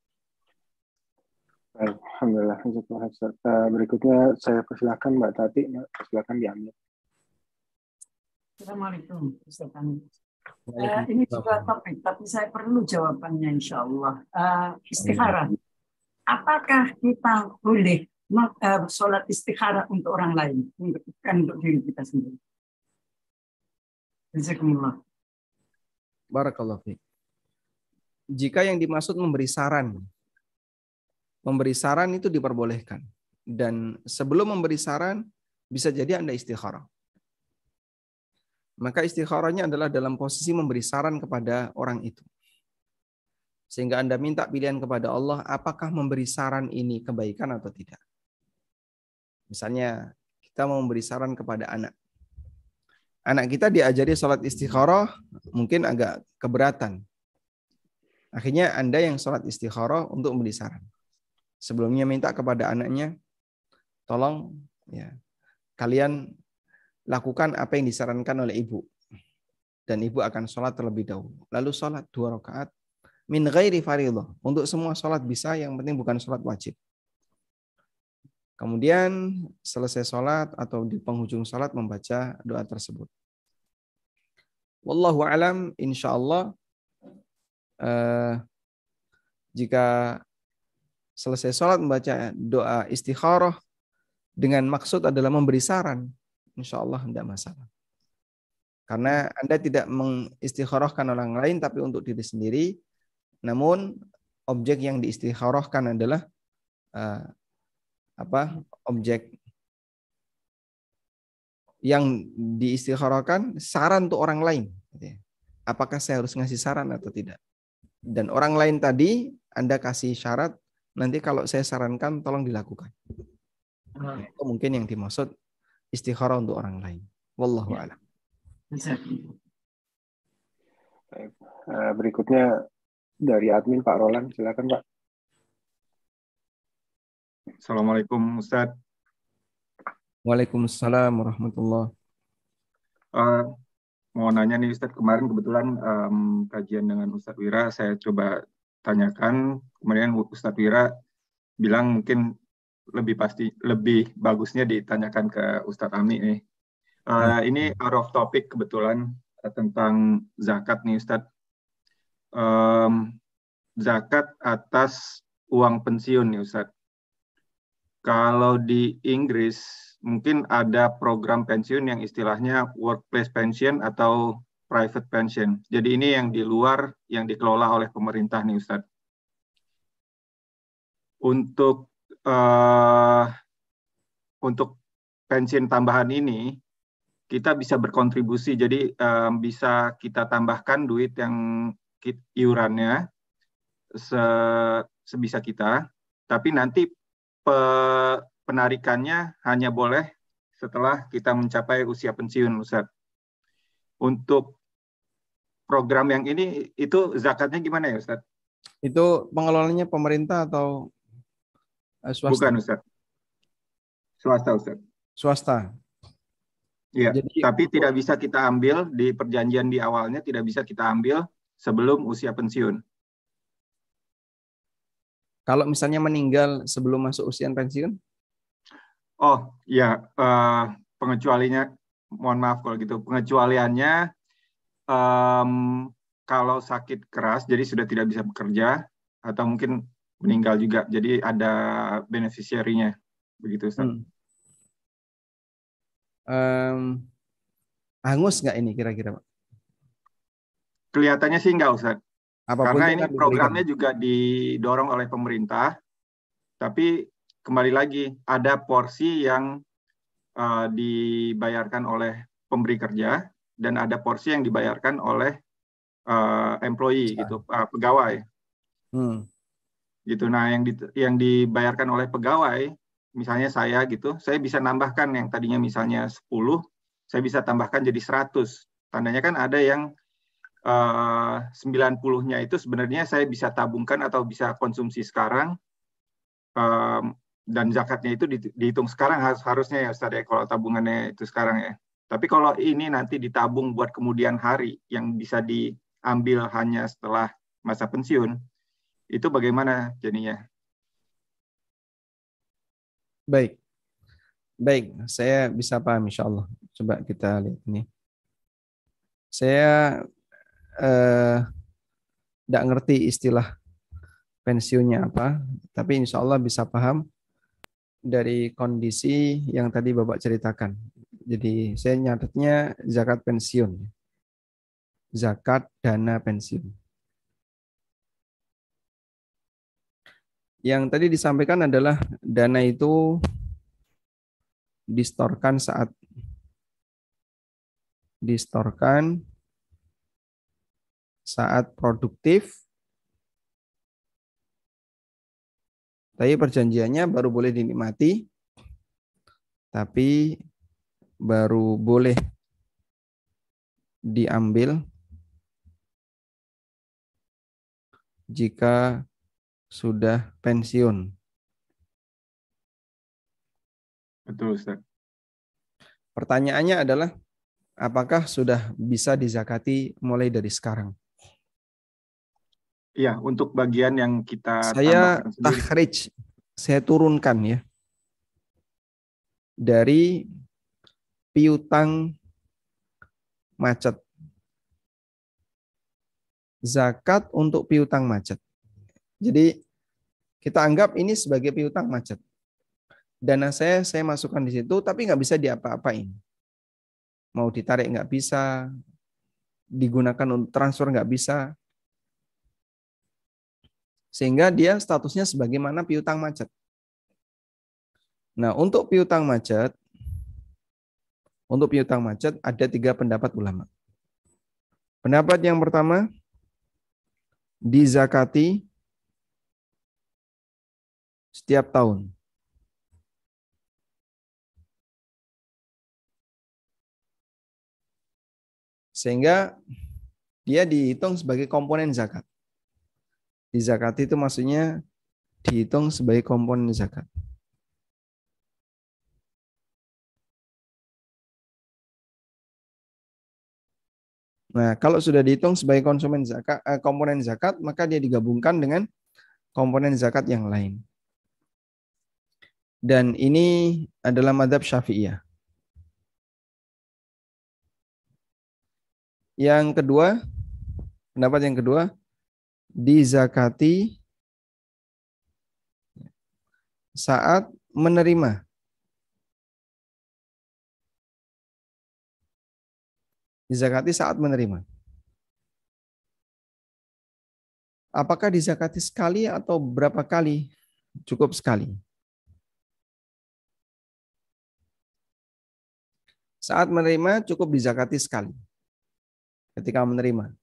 Alhamdulillah. Eh, berikutnya saya persilahkan Mbak Tati, silakan diambil. Assalamualaikum Ustaz Uh, ini juga topik, tapi saya perlu jawabannya insya Allah. Uh, istikharah. Apakah kita boleh uh, sholat istikharah untuk orang lain, bukan untuk diri kita sendiri? Jazakumullah. Barakallah Jika yang dimaksud memberi saran, memberi saran itu diperbolehkan. Dan sebelum memberi saran, bisa jadi Anda istikharah. Maka istikharahnya adalah dalam posisi memberi saran kepada orang itu. Sehingga Anda minta pilihan kepada Allah, apakah memberi saran ini kebaikan atau tidak. Misalnya, kita mau memberi saran kepada anak. Anak kita diajari sholat istikharah, mungkin agak keberatan. Akhirnya Anda yang sholat istikharah untuk memberi saran. Sebelumnya minta kepada anaknya, tolong ya kalian lakukan apa yang disarankan oleh ibu. Dan ibu akan sholat terlebih dahulu. Lalu sholat dua rakaat min ghairi faridah. Untuk semua sholat bisa, yang penting bukan sholat wajib. Kemudian selesai sholat atau di penghujung sholat membaca doa tersebut. Wallahu alam, insya Allah eh, jika selesai sholat membaca doa istikharah dengan maksud adalah memberi saran, insya Allah tidak masalah. Karena Anda tidak mengistikharahkan orang lain tapi untuk diri sendiri, namun objek yang diistikharahkan adalah uh, apa? objek yang diistikharahkan saran untuk orang lain. Apakah saya harus ngasih saran atau tidak? Dan orang lain tadi Anda kasih syarat, nanti kalau saya sarankan tolong dilakukan. Hmm. Itu mungkin yang dimaksud istikharah untuk orang lain. Wallahu ya. a'lam. Eh, berikutnya dari admin Pak Roland, silakan Pak. Assalamualaikum Ustaz. Waalaikumsalam warahmatullah. Uh, mau nanya nih Ustaz, kemarin kebetulan um, kajian dengan Ustadz Wira saya coba tanyakan, kemudian Ustadz Wira bilang mungkin lebih pasti lebih bagusnya ditanyakan ke Ustadz Ami nih. Uh, ini out of topic kebetulan uh, tentang zakat nih Ustadz. Um, zakat atas uang pensiun nih Ustadz. Kalau di Inggris mungkin ada program pensiun yang istilahnya workplace pension atau private pension. Jadi ini yang di luar yang dikelola oleh pemerintah nih Ustadz. Untuk uh, untuk pensiun tambahan ini kita bisa berkontribusi. Jadi um, bisa kita tambahkan duit yang iurannya se, sebisa kita, tapi nanti pe, penarikannya hanya boleh setelah kita mencapai usia pensiun, Ustaz. Untuk program yang ini itu zakatnya gimana ya, Ustaz? Itu pengelolanya pemerintah atau swasta. Bukan Ustaz. Swasta Ustaz. Swasta. Iya, Jadi, tapi tidak bisa kita ambil di perjanjian di awalnya tidak bisa kita ambil sebelum usia pensiun. Kalau misalnya meninggal sebelum masuk usia pensiun? Oh, ya, uh, pengecualinya mohon maaf kalau gitu. Pengecualiannya um, kalau sakit keras jadi sudah tidak bisa bekerja atau mungkin meninggal juga. Jadi ada beneficiary-nya. Begitu, Ustaz. Hmm. Um, hangus nggak ini kira-kira, Pak? Kelihatannya sih nggak, Ustaz. Apa pun Karena ini programnya juga didorong oleh pemerintah. Tapi kembali lagi, ada porsi yang uh, dibayarkan oleh pemberi kerja dan ada porsi yang dibayarkan oleh uh, employee gitu, uh, pegawai. Hmm gitu. Nah, yang di, yang dibayarkan oleh pegawai, misalnya saya gitu, saya bisa nambahkan yang tadinya misalnya 10, saya bisa tambahkan jadi 100. Tandanya kan ada yang uh, 90-nya itu sebenarnya saya bisa tabungkan atau bisa konsumsi sekarang um, dan zakatnya itu dihitung sekarang harus harusnya ya Ustaz ya kalau tabungannya itu sekarang ya. Tapi kalau ini nanti ditabung buat kemudian hari yang bisa diambil hanya setelah masa pensiun, itu bagaimana jadinya? Baik. Baik, saya bisa paham insya Allah. Coba kita lihat ini. Saya eh, tidak ngerti istilah pensiunnya apa, tapi insya Allah bisa paham dari kondisi yang tadi Bapak ceritakan. Jadi saya nyatetnya zakat pensiun. Zakat dana pensiun. Yang tadi disampaikan adalah dana itu distorkan saat distorkan saat produktif. Tapi perjanjiannya baru boleh dinikmati tapi baru boleh diambil jika sudah pensiun. Betul, Ustaz. Pertanyaannya adalah, apakah sudah bisa dizakati mulai dari sekarang? Iya, untuk bagian yang kita saya tahrij, saya turunkan ya. dari piutang macet. Zakat untuk piutang macet. Jadi kita anggap ini sebagai piutang macet. Dana saya saya masukkan di situ tapi nggak bisa diapa-apain. Mau ditarik nggak bisa, digunakan untuk transfer nggak bisa. Sehingga dia statusnya sebagaimana piutang macet. Nah, untuk piutang macet, untuk piutang macet ada tiga pendapat ulama. Pendapat yang pertama, dizakati setiap tahun. Sehingga dia dihitung sebagai komponen zakat. Dizakati itu maksudnya dihitung sebagai komponen zakat. Nah, kalau sudah dihitung sebagai konsumen zakat, eh, komponen zakat, maka dia digabungkan dengan komponen zakat yang lain. Dan ini adalah madhab syafi'iyah. Yang kedua, pendapat yang kedua, dizakati saat menerima Dizakati saat menerima. Apakah dizakati sekali atau berapa kali? Cukup sekali. Saat menerima cukup dizakati sekali. Ketika menerima.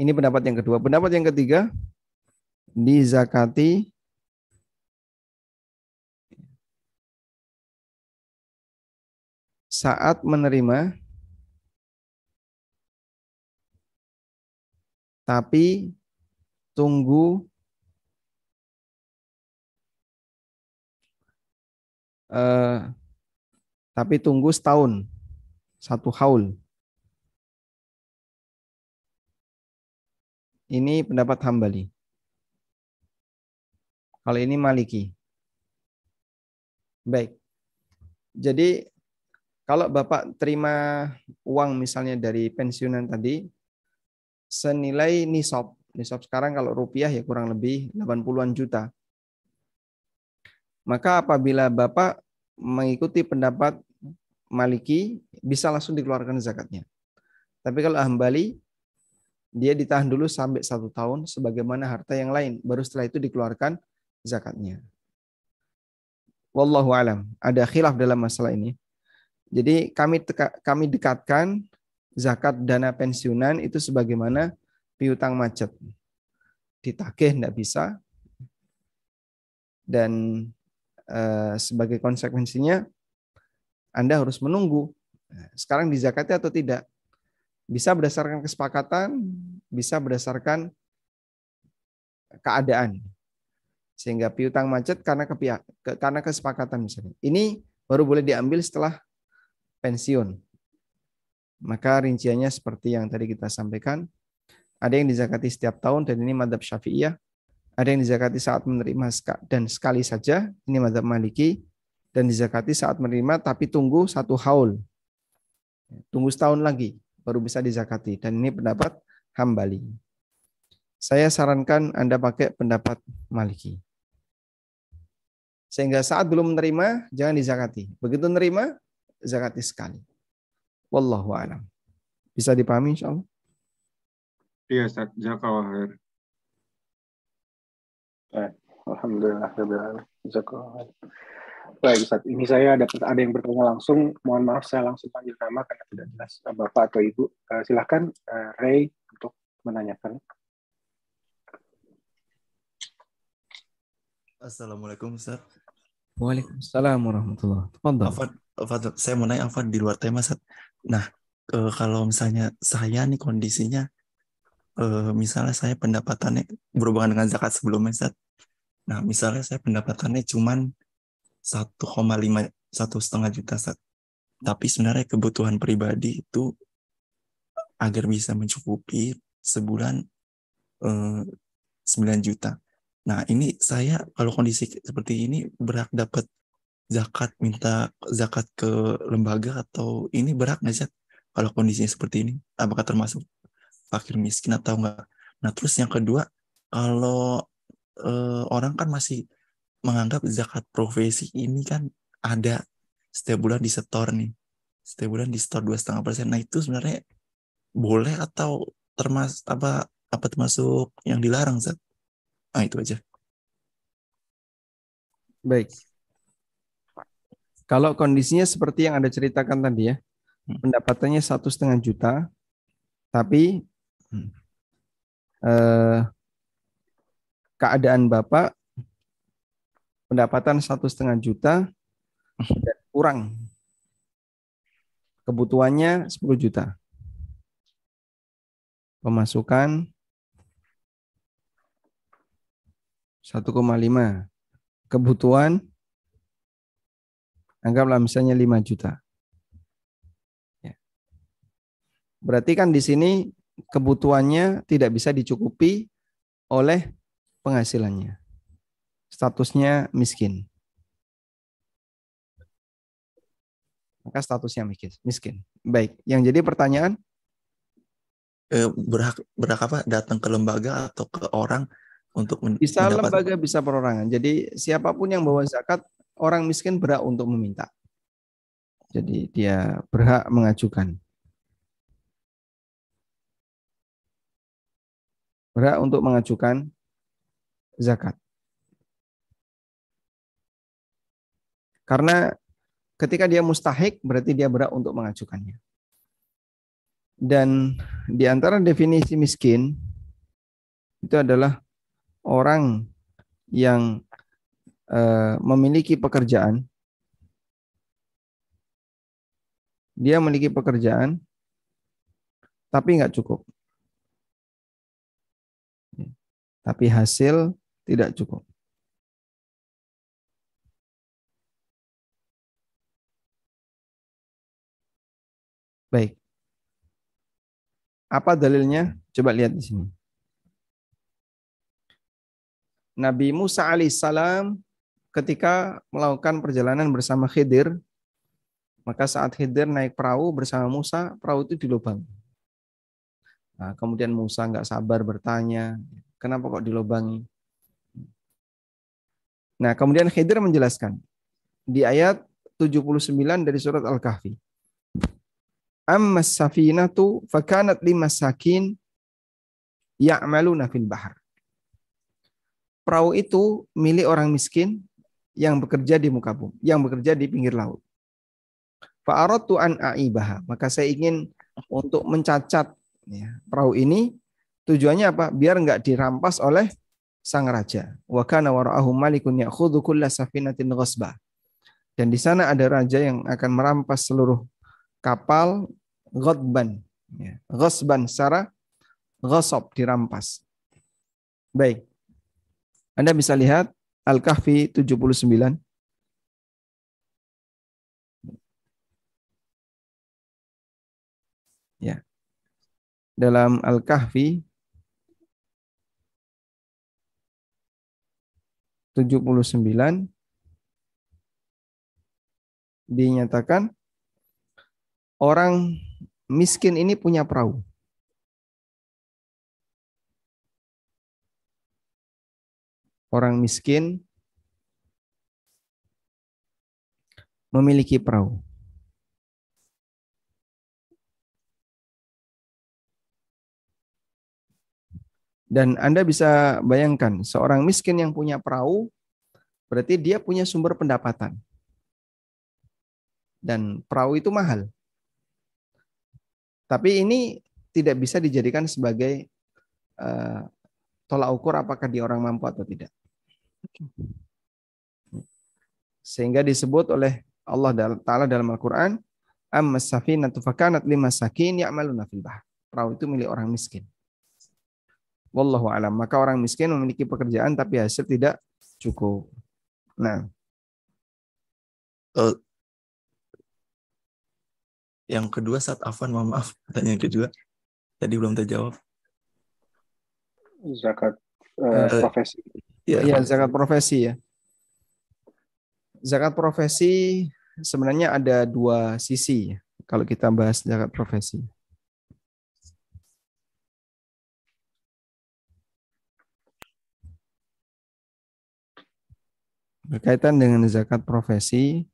Ini pendapat yang kedua. Pendapat yang ketiga, dizakati saat menerima tapi tunggu eh, tapi tunggu setahun. Satu haul. Ini pendapat Hambali. Kalau ini Maliki. Baik. Jadi kalau Bapak terima uang misalnya dari pensiunan tadi, senilai nisab. Nisab sekarang kalau rupiah ya kurang lebih 80-an juta. Maka apabila Bapak mengikuti pendapat Maliki, bisa langsung dikeluarkan zakatnya. Tapi kalau Hambali, dia ditahan dulu sampai satu tahun sebagaimana harta yang lain. Baru setelah itu dikeluarkan zakatnya. Wallahu alam. Ada khilaf dalam masalah ini. Jadi kami teka, kami dekatkan zakat dana pensiunan itu sebagaimana piutang macet. Ditagih tidak bisa. Dan eh, sebagai konsekuensinya Anda harus menunggu. Sekarang dizakati atau tidak? Bisa berdasarkan kesepakatan, bisa berdasarkan keadaan. Sehingga piutang macet karena kepihak, karena kesepakatan misalnya. Ini baru boleh diambil setelah pensiun. Maka rinciannya seperti yang tadi kita sampaikan. Ada yang dizakati setiap tahun dan ini madhab syafi'iyah. Ada yang dizakati saat menerima dan sekali saja. Ini madhab maliki. Dan dizakati saat menerima tapi tunggu satu haul. Tunggu setahun lagi baru bisa dizakati. Dan ini pendapat hambali. Saya sarankan Anda pakai pendapat maliki. Sehingga saat belum menerima, jangan dizakati. Begitu menerima, zakatnya sekali. Wallahu alam. Bisa dipahami insyaallah? Iya, Ustaz. Jazakallah khair. Alhamdulillah, Jazakallah Baik, Ustaz. Ini saya ada ada yang bertanya langsung. Mohon maaf saya langsung panggil nama karena tidak jelas eh, Bapak atau Ibu. Uh, silahkan uh, Ray untuk menanyakan. Assalamualaikum Ustaz. Waalaikumsalam warahmatullahi wabarakatuh. Saya mau nanya apa di luar tema Sat. Nah, e, kalau misalnya saya nih kondisinya, e, misalnya saya pendapatannya berhubungan dengan zakat sebelumnya Sat. Nah, misalnya saya pendapatannya cuma 1,5 satu setengah juta Sat. Tapi sebenarnya kebutuhan pribadi itu agar bisa mencukupi sebulan e, 9 juta. Nah, ini saya kalau kondisi seperti ini berhak dapat zakat minta zakat ke lembaga atau ini berat nggak sih kalau kondisinya seperti ini apakah termasuk fakir miskin atau enggak nah terus yang kedua kalau eh, orang kan masih menganggap zakat profesi ini kan ada setiap bulan di setor nih setiap bulan di store dua setengah persen nah itu sebenarnya boleh atau termas apa apa termasuk yang dilarang Zat? Nah itu aja. Baik. Kalau kondisinya seperti yang Anda ceritakan tadi ya, hmm. pendapatannya satu setengah juta, tapi hmm. eh, keadaan Bapak pendapatan satu setengah juta dan kurang kebutuhannya 10 juta. Pemasukan 1,5. Kebutuhan anggaplah misalnya 5 juta. Ya. Berarti kan di sini kebutuhannya tidak bisa dicukupi oleh penghasilannya. Statusnya miskin. Maka statusnya miskin. miskin. Baik, yang jadi pertanyaan eh, berhak berhak apa datang ke lembaga atau ke orang untuk men bisa mendapat... lembaga bisa perorangan. Jadi siapa pun yang bawa zakat orang miskin berhak untuk meminta. Jadi dia berhak mengajukan. Berhak untuk mengajukan zakat. Karena ketika dia mustahik berarti dia berhak untuk mengajukannya. Dan di antara definisi miskin itu adalah orang yang uh, memiliki pekerjaan, dia memiliki pekerjaan, tapi nggak cukup. Tapi hasil tidak cukup. Baik. Apa dalilnya? Coba lihat di sini. Nabi Musa alaihissalam ketika melakukan perjalanan bersama Khidir, maka saat Khidir naik perahu bersama Musa, perahu itu dilubang. Nah, kemudian Musa nggak sabar bertanya, kenapa kok dilubangi? Nah, kemudian Khidir menjelaskan di ayat 79 dari surat Al-Kahfi. Amma safinatu fakanat limasakin ya'maluna fil bahar perahu itu milik orang miskin yang bekerja di muka bumi, yang bekerja di pinggir laut. Fa'aratu an aibaha, maka saya ingin untuk mencacat ya, perahu ini tujuannya apa? Biar nggak dirampas oleh sang raja. Wa kana wara'ahu malikun ya'khudhu kulla safinatin ghasbah. Dan di sana ada raja yang akan merampas seluruh kapal ghadban. Ya, secara ghasab dirampas. Baik. Anda bisa lihat Al-Kahfi 79. Ya. Dalam Al-Kahfi 79 dinyatakan orang miskin ini punya perahu. orang miskin memiliki perahu. Dan Anda bisa bayangkan, seorang miskin yang punya perahu, berarti dia punya sumber pendapatan. Dan perahu itu mahal. Tapi ini tidak bisa dijadikan sebagai uh, tolak ukur apakah dia orang mampu atau tidak. Sehingga disebut oleh Allah Ta'ala dalam Al-Quran, Amma safinatu fakanat lima sakin ya'maluna fil bahr. Perahu itu milik orang miskin. Wallahu alam. Maka orang miskin memiliki pekerjaan tapi hasil tidak cukup. Nah. Uh, yang kedua saat Afan, mohon maaf. Pertanyaan kedua. Tadi belum terjawab. Zakat uh, uh, profesi. Ya, ya zakat profesi ya. Zakat profesi sebenarnya ada dua sisi kalau kita bahas zakat profesi. Berkaitan dengan zakat profesi,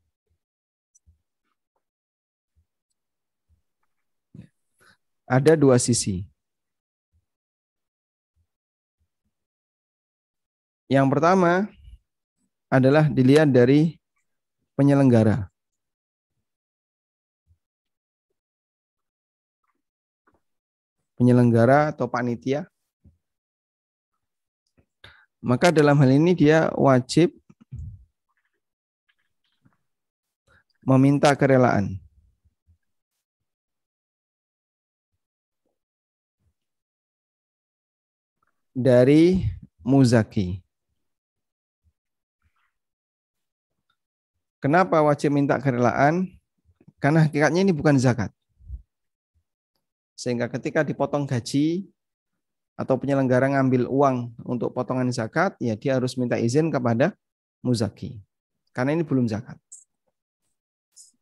ada dua sisi. Yang pertama adalah dilihat dari penyelenggara. Penyelenggara atau panitia. Maka dalam hal ini dia wajib meminta kerelaan. Dari muzaki. Kenapa wajib minta kerelaan? Karena hakikatnya ini bukan zakat. Sehingga ketika dipotong gaji atau penyelenggara ngambil uang untuk potongan zakat, ya dia harus minta izin kepada muzaki. Karena ini belum zakat.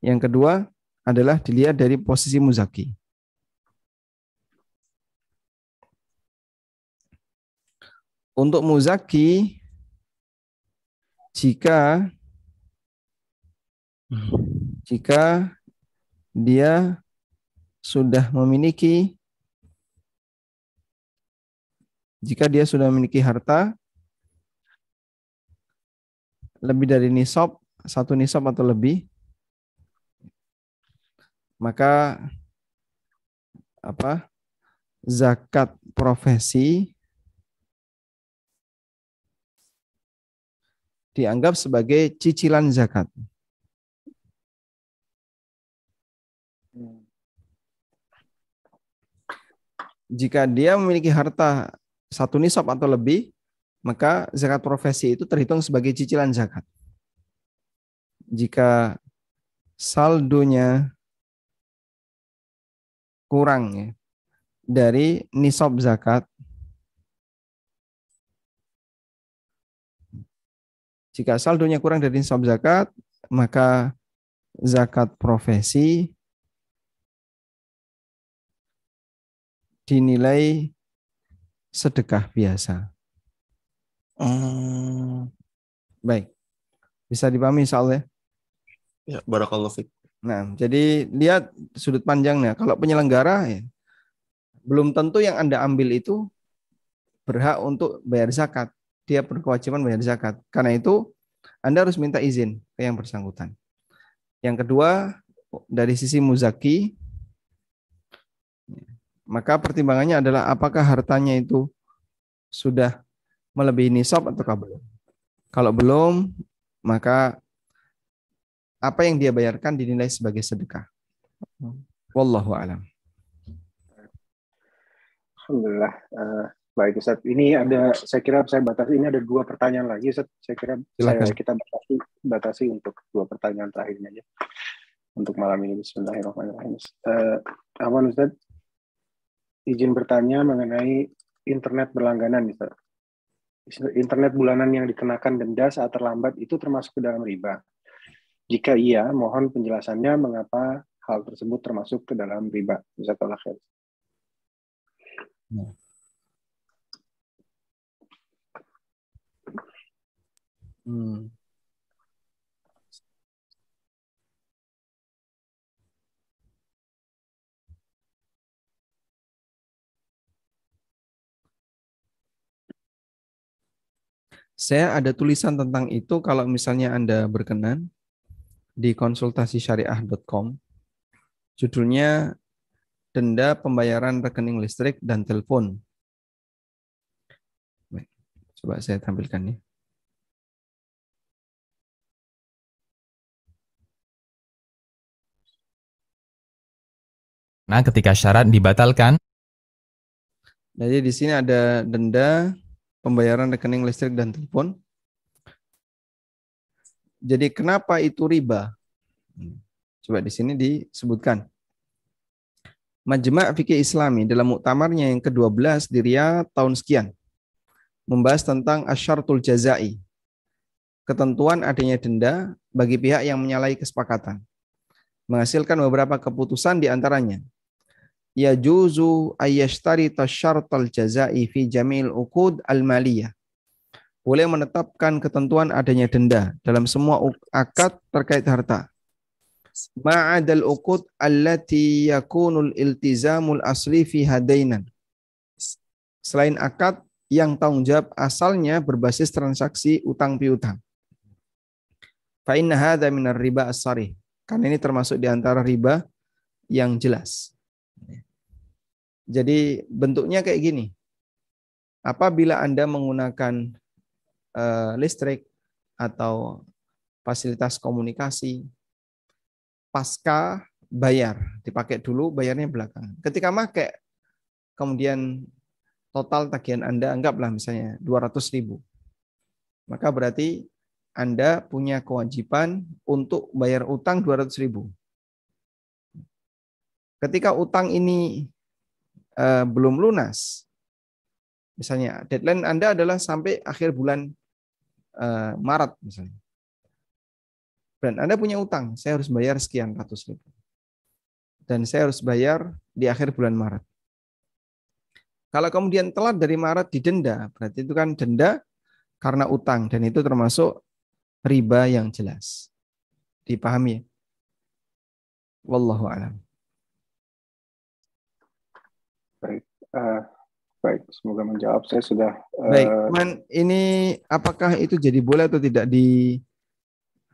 Yang kedua adalah dilihat dari posisi muzaki. Untuk muzaki, jika jika dia sudah memiliki jika dia sudah memiliki harta lebih dari nisab, satu nisab atau lebih, maka apa zakat profesi dianggap sebagai cicilan zakat. Jika dia memiliki harta satu nisab atau lebih, maka zakat profesi itu terhitung sebagai cicilan zakat. Jika saldonya kurang ya, dari nisab zakat, jika saldonya kurang dari nisab zakat, maka zakat profesi dinilai sedekah biasa. Hmm. Baik. Bisa dipahami soalnya? Ya, barakallahu fiqh. Nah, jadi lihat sudut pandangnya. Kalau penyelenggara ya, belum tentu yang Anda ambil itu berhak untuk bayar zakat. Dia berkewajiban bayar zakat. Karena itu Anda harus minta izin ke yang bersangkutan. Yang kedua, dari sisi muzaki, maka pertimbangannya adalah apakah hartanya itu sudah melebihi nisab atau belum. Kalau belum, maka apa yang dia bayarkan dinilai sebagai sedekah. Wallahu alam. Alhamdulillah. Uh, baik Ustaz. Ini ada saya kira saya batasi ini ada dua pertanyaan lagi Ustaz. Saya kira saya, kita batasi batasi untuk dua pertanyaan terakhirnya aja. Untuk malam ini Bismillahirrahmanirrahim. Uh, Aman Ustaz, izin bertanya mengenai internet berlangganan, Mister. Internet bulanan yang dikenakan denda saat terlambat itu termasuk ke dalam riba. Jika iya, mohon penjelasannya mengapa hal tersebut termasuk ke dalam riba. Bisa khair. Hmm. Saya ada tulisan tentang itu kalau misalnya Anda berkenan di konsultasisyariah.com. Judulnya Denda Pembayaran Rekening Listrik dan Telepon. Coba saya tampilkan ya. Nah, ketika syarat dibatalkan. Jadi di sini ada denda pembayaran rekening listrik dan telepon. Jadi kenapa itu riba? Coba di sini disebutkan. Majma' Fikih Islami dalam muktamarnya yang ke-12 di Riyadh tahun sekian membahas tentang asyartul jazai. ketentuan adanya denda bagi pihak yang menyalahi kesepakatan. Menghasilkan beberapa keputusan di antaranya. Ya juzu ayyashtari tasyartal jazai fi jamil uqud al-maliyah. Boleh menetapkan ketentuan adanya denda dalam semua akad terkait harta. Ma'adal uqud allati yakunul iltizamul asli fi hadainan. Selain akad yang tanggung jawab asalnya berbasis transaksi utang piutang. Fa inna hadza minar riba as Karena ini termasuk di antara riba yang jelas. Jadi bentuknya kayak gini. Apabila Anda menggunakan uh, listrik atau fasilitas komunikasi, pasca bayar, dipakai dulu, bayarnya belakang. Ketika pakai, kemudian total tagihan Anda anggaplah misalnya 200 ribu. Maka berarti anda punya kewajiban untuk bayar utang 200 ribu. Ketika utang ini uh, belum lunas, misalnya deadline Anda adalah sampai akhir bulan uh, Maret misalnya. Dan Anda punya utang, saya harus bayar sekian ratus ribu. Dan saya harus bayar di akhir bulan Maret. Kalau kemudian telat dari Maret didenda, berarti itu kan denda karena utang dan itu termasuk riba yang jelas. Dipahami? Wallahu alam. Baik, uh, baik. Semoga menjawab. Saya sudah. Uh, baik, Man, ini apakah itu jadi boleh atau tidak di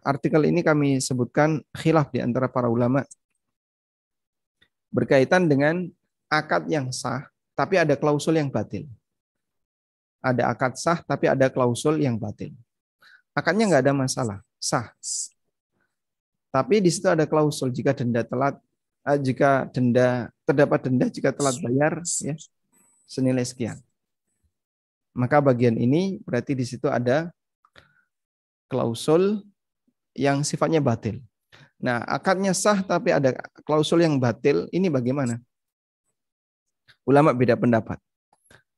artikel ini kami sebutkan khilaf di antara para ulama berkaitan dengan akad yang sah, tapi ada klausul yang batil. Ada akad sah, tapi ada klausul yang batil akadnya nggak ada masalah, sah. Tapi di situ ada klausul jika denda telat, eh, jika denda terdapat denda jika telat bayar, ya senilai sekian. Maka bagian ini berarti di situ ada klausul yang sifatnya batil. Nah, akadnya sah tapi ada klausul yang batil, ini bagaimana? Ulama beda pendapat.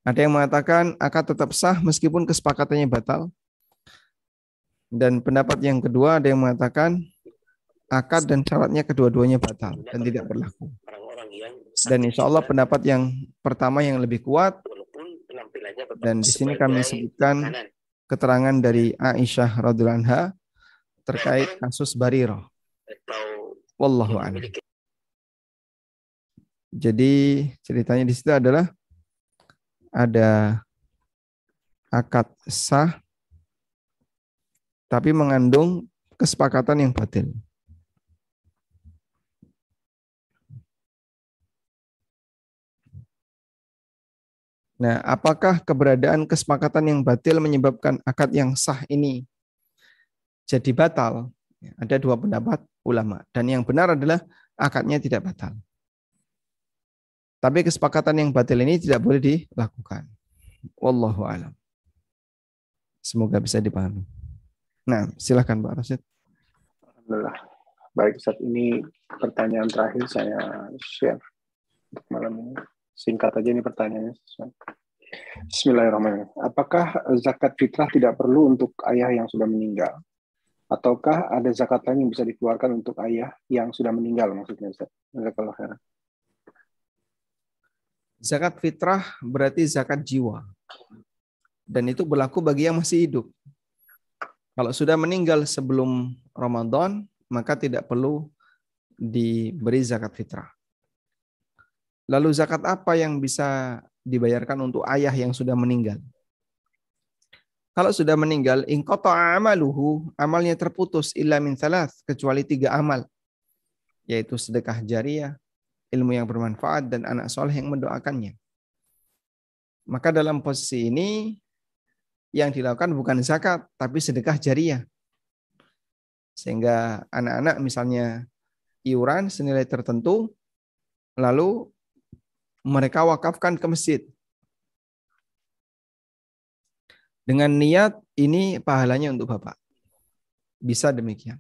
Ada yang mengatakan akad tetap sah meskipun kesepakatannya batal. Dan pendapat yang kedua ada yang mengatakan akad dan syaratnya kedua-duanya batal dan tidak berlaku. Dan insya Allah pendapat yang pertama yang lebih kuat dan di sini kami sebutkan keterangan dari Aisyah radhiallahu anha terkait kasus Bariro. Wallahu a'lam. Jadi ceritanya di situ adalah ada akad sah tapi mengandung kesepakatan yang batil. Nah, apakah keberadaan kesepakatan yang batil menyebabkan akad yang sah ini jadi batal? Ada dua pendapat ulama. Dan yang benar adalah akadnya tidak batal. Tapi kesepakatan yang batil ini tidak boleh dilakukan. Wallahu alam. Semoga bisa dipahami. Nah, silakan Pak Rasid. Alhamdulillah. Baik, saat ini pertanyaan terakhir saya share untuk malam ini. Singkat aja ini pertanyaannya. Bismillahirrahmanirrahim. Apakah zakat fitrah tidak perlu untuk ayah yang sudah meninggal? Ataukah ada zakat lain yang bisa dikeluarkan untuk ayah yang sudah meninggal maksudnya? Zakat fitrah berarti zakat jiwa. Dan itu berlaku bagi yang masih hidup. Kalau sudah meninggal sebelum Ramadan, maka tidak perlu diberi zakat fitrah. Lalu zakat apa yang bisa dibayarkan untuk ayah yang sudah meninggal? Kalau sudah meninggal, ingkota amaluhu, amalnya terputus illa min thalath, kecuali tiga amal, yaitu sedekah jariah, ilmu yang bermanfaat, dan anak soleh yang mendoakannya. Maka dalam posisi ini, yang dilakukan bukan zakat, tapi sedekah jariah. Sehingga anak-anak misalnya iuran senilai tertentu, lalu mereka wakafkan ke masjid. Dengan niat ini pahalanya untuk Bapak. Bisa demikian.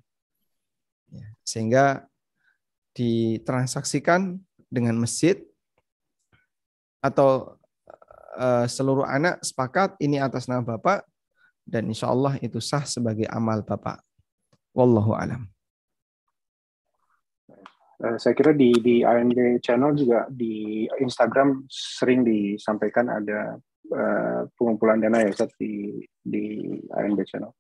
Ya, sehingga ditransaksikan dengan masjid atau Eh, seluruh anak sepakat ini atas nama Bapak, dan insya Allah itu sah sebagai amal Bapak. Wallahu alam. Uh, saya kira di di AND channel juga di Instagram sering disampaikan ada uh, pengumpulan dana ya Ustaz di di AND channel.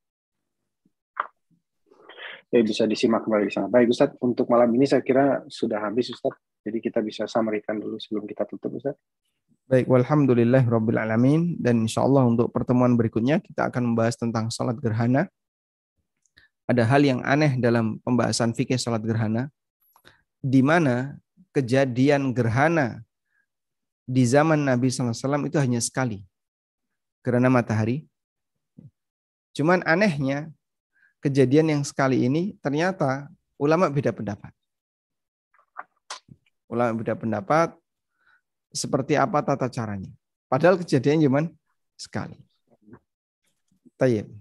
Ya bisa disimak kembali di sana. Baik Ustaz, untuk malam ini saya kira sudah habis Ustaz. Jadi kita bisa samarikan dulu sebelum kita tutup Ustaz. Baik, walhamdulillah rabbil alamin dan insya Allah untuk pertemuan berikutnya kita akan membahas tentang salat gerhana. Ada hal yang aneh dalam pembahasan fikih salat gerhana di mana kejadian gerhana di zaman Nabi SAW itu hanya sekali. Gerhana matahari. Cuman anehnya kejadian yang sekali ini ternyata ulama beda pendapat. Ulama beda pendapat seperti apa tata caranya. Padahal kejadian cuma sekali. Tayyib.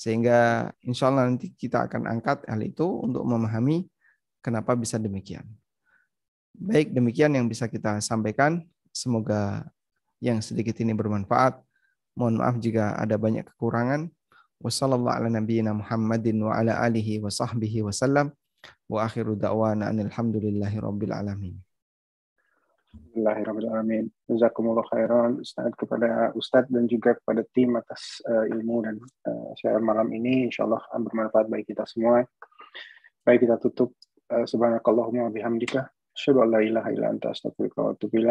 Sehingga insya Allah nanti kita akan angkat hal itu untuk memahami kenapa bisa demikian. Baik demikian yang bisa kita sampaikan. Semoga yang sedikit ini bermanfaat. Mohon maaf jika ada banyak kekurangan. Wassalamualaikum warahmatullahi wabarakatuh. Ustaz kepada Ustaz dan juga kepada tim atas uh, ilmu dan uh, malam ini. Insya Allah bermanfaat bagi kita semua. Baik kita tutup. Uh, Subhanakallahumma bihamdika. Asyhadu an la ilaha illa anta astaghfiruka wa atubu.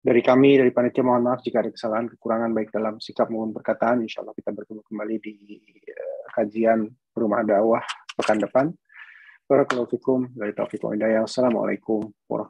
Dari kami, dari panitia mohon maaf jika ada kesalahan, kekurangan baik dalam sikap maupun perkataan. Insya Allah kita bertemu kembali di uh, kajian rumah dakwah pekan depan. Barakallahu fikum. Assalamualaikum warahmatullahi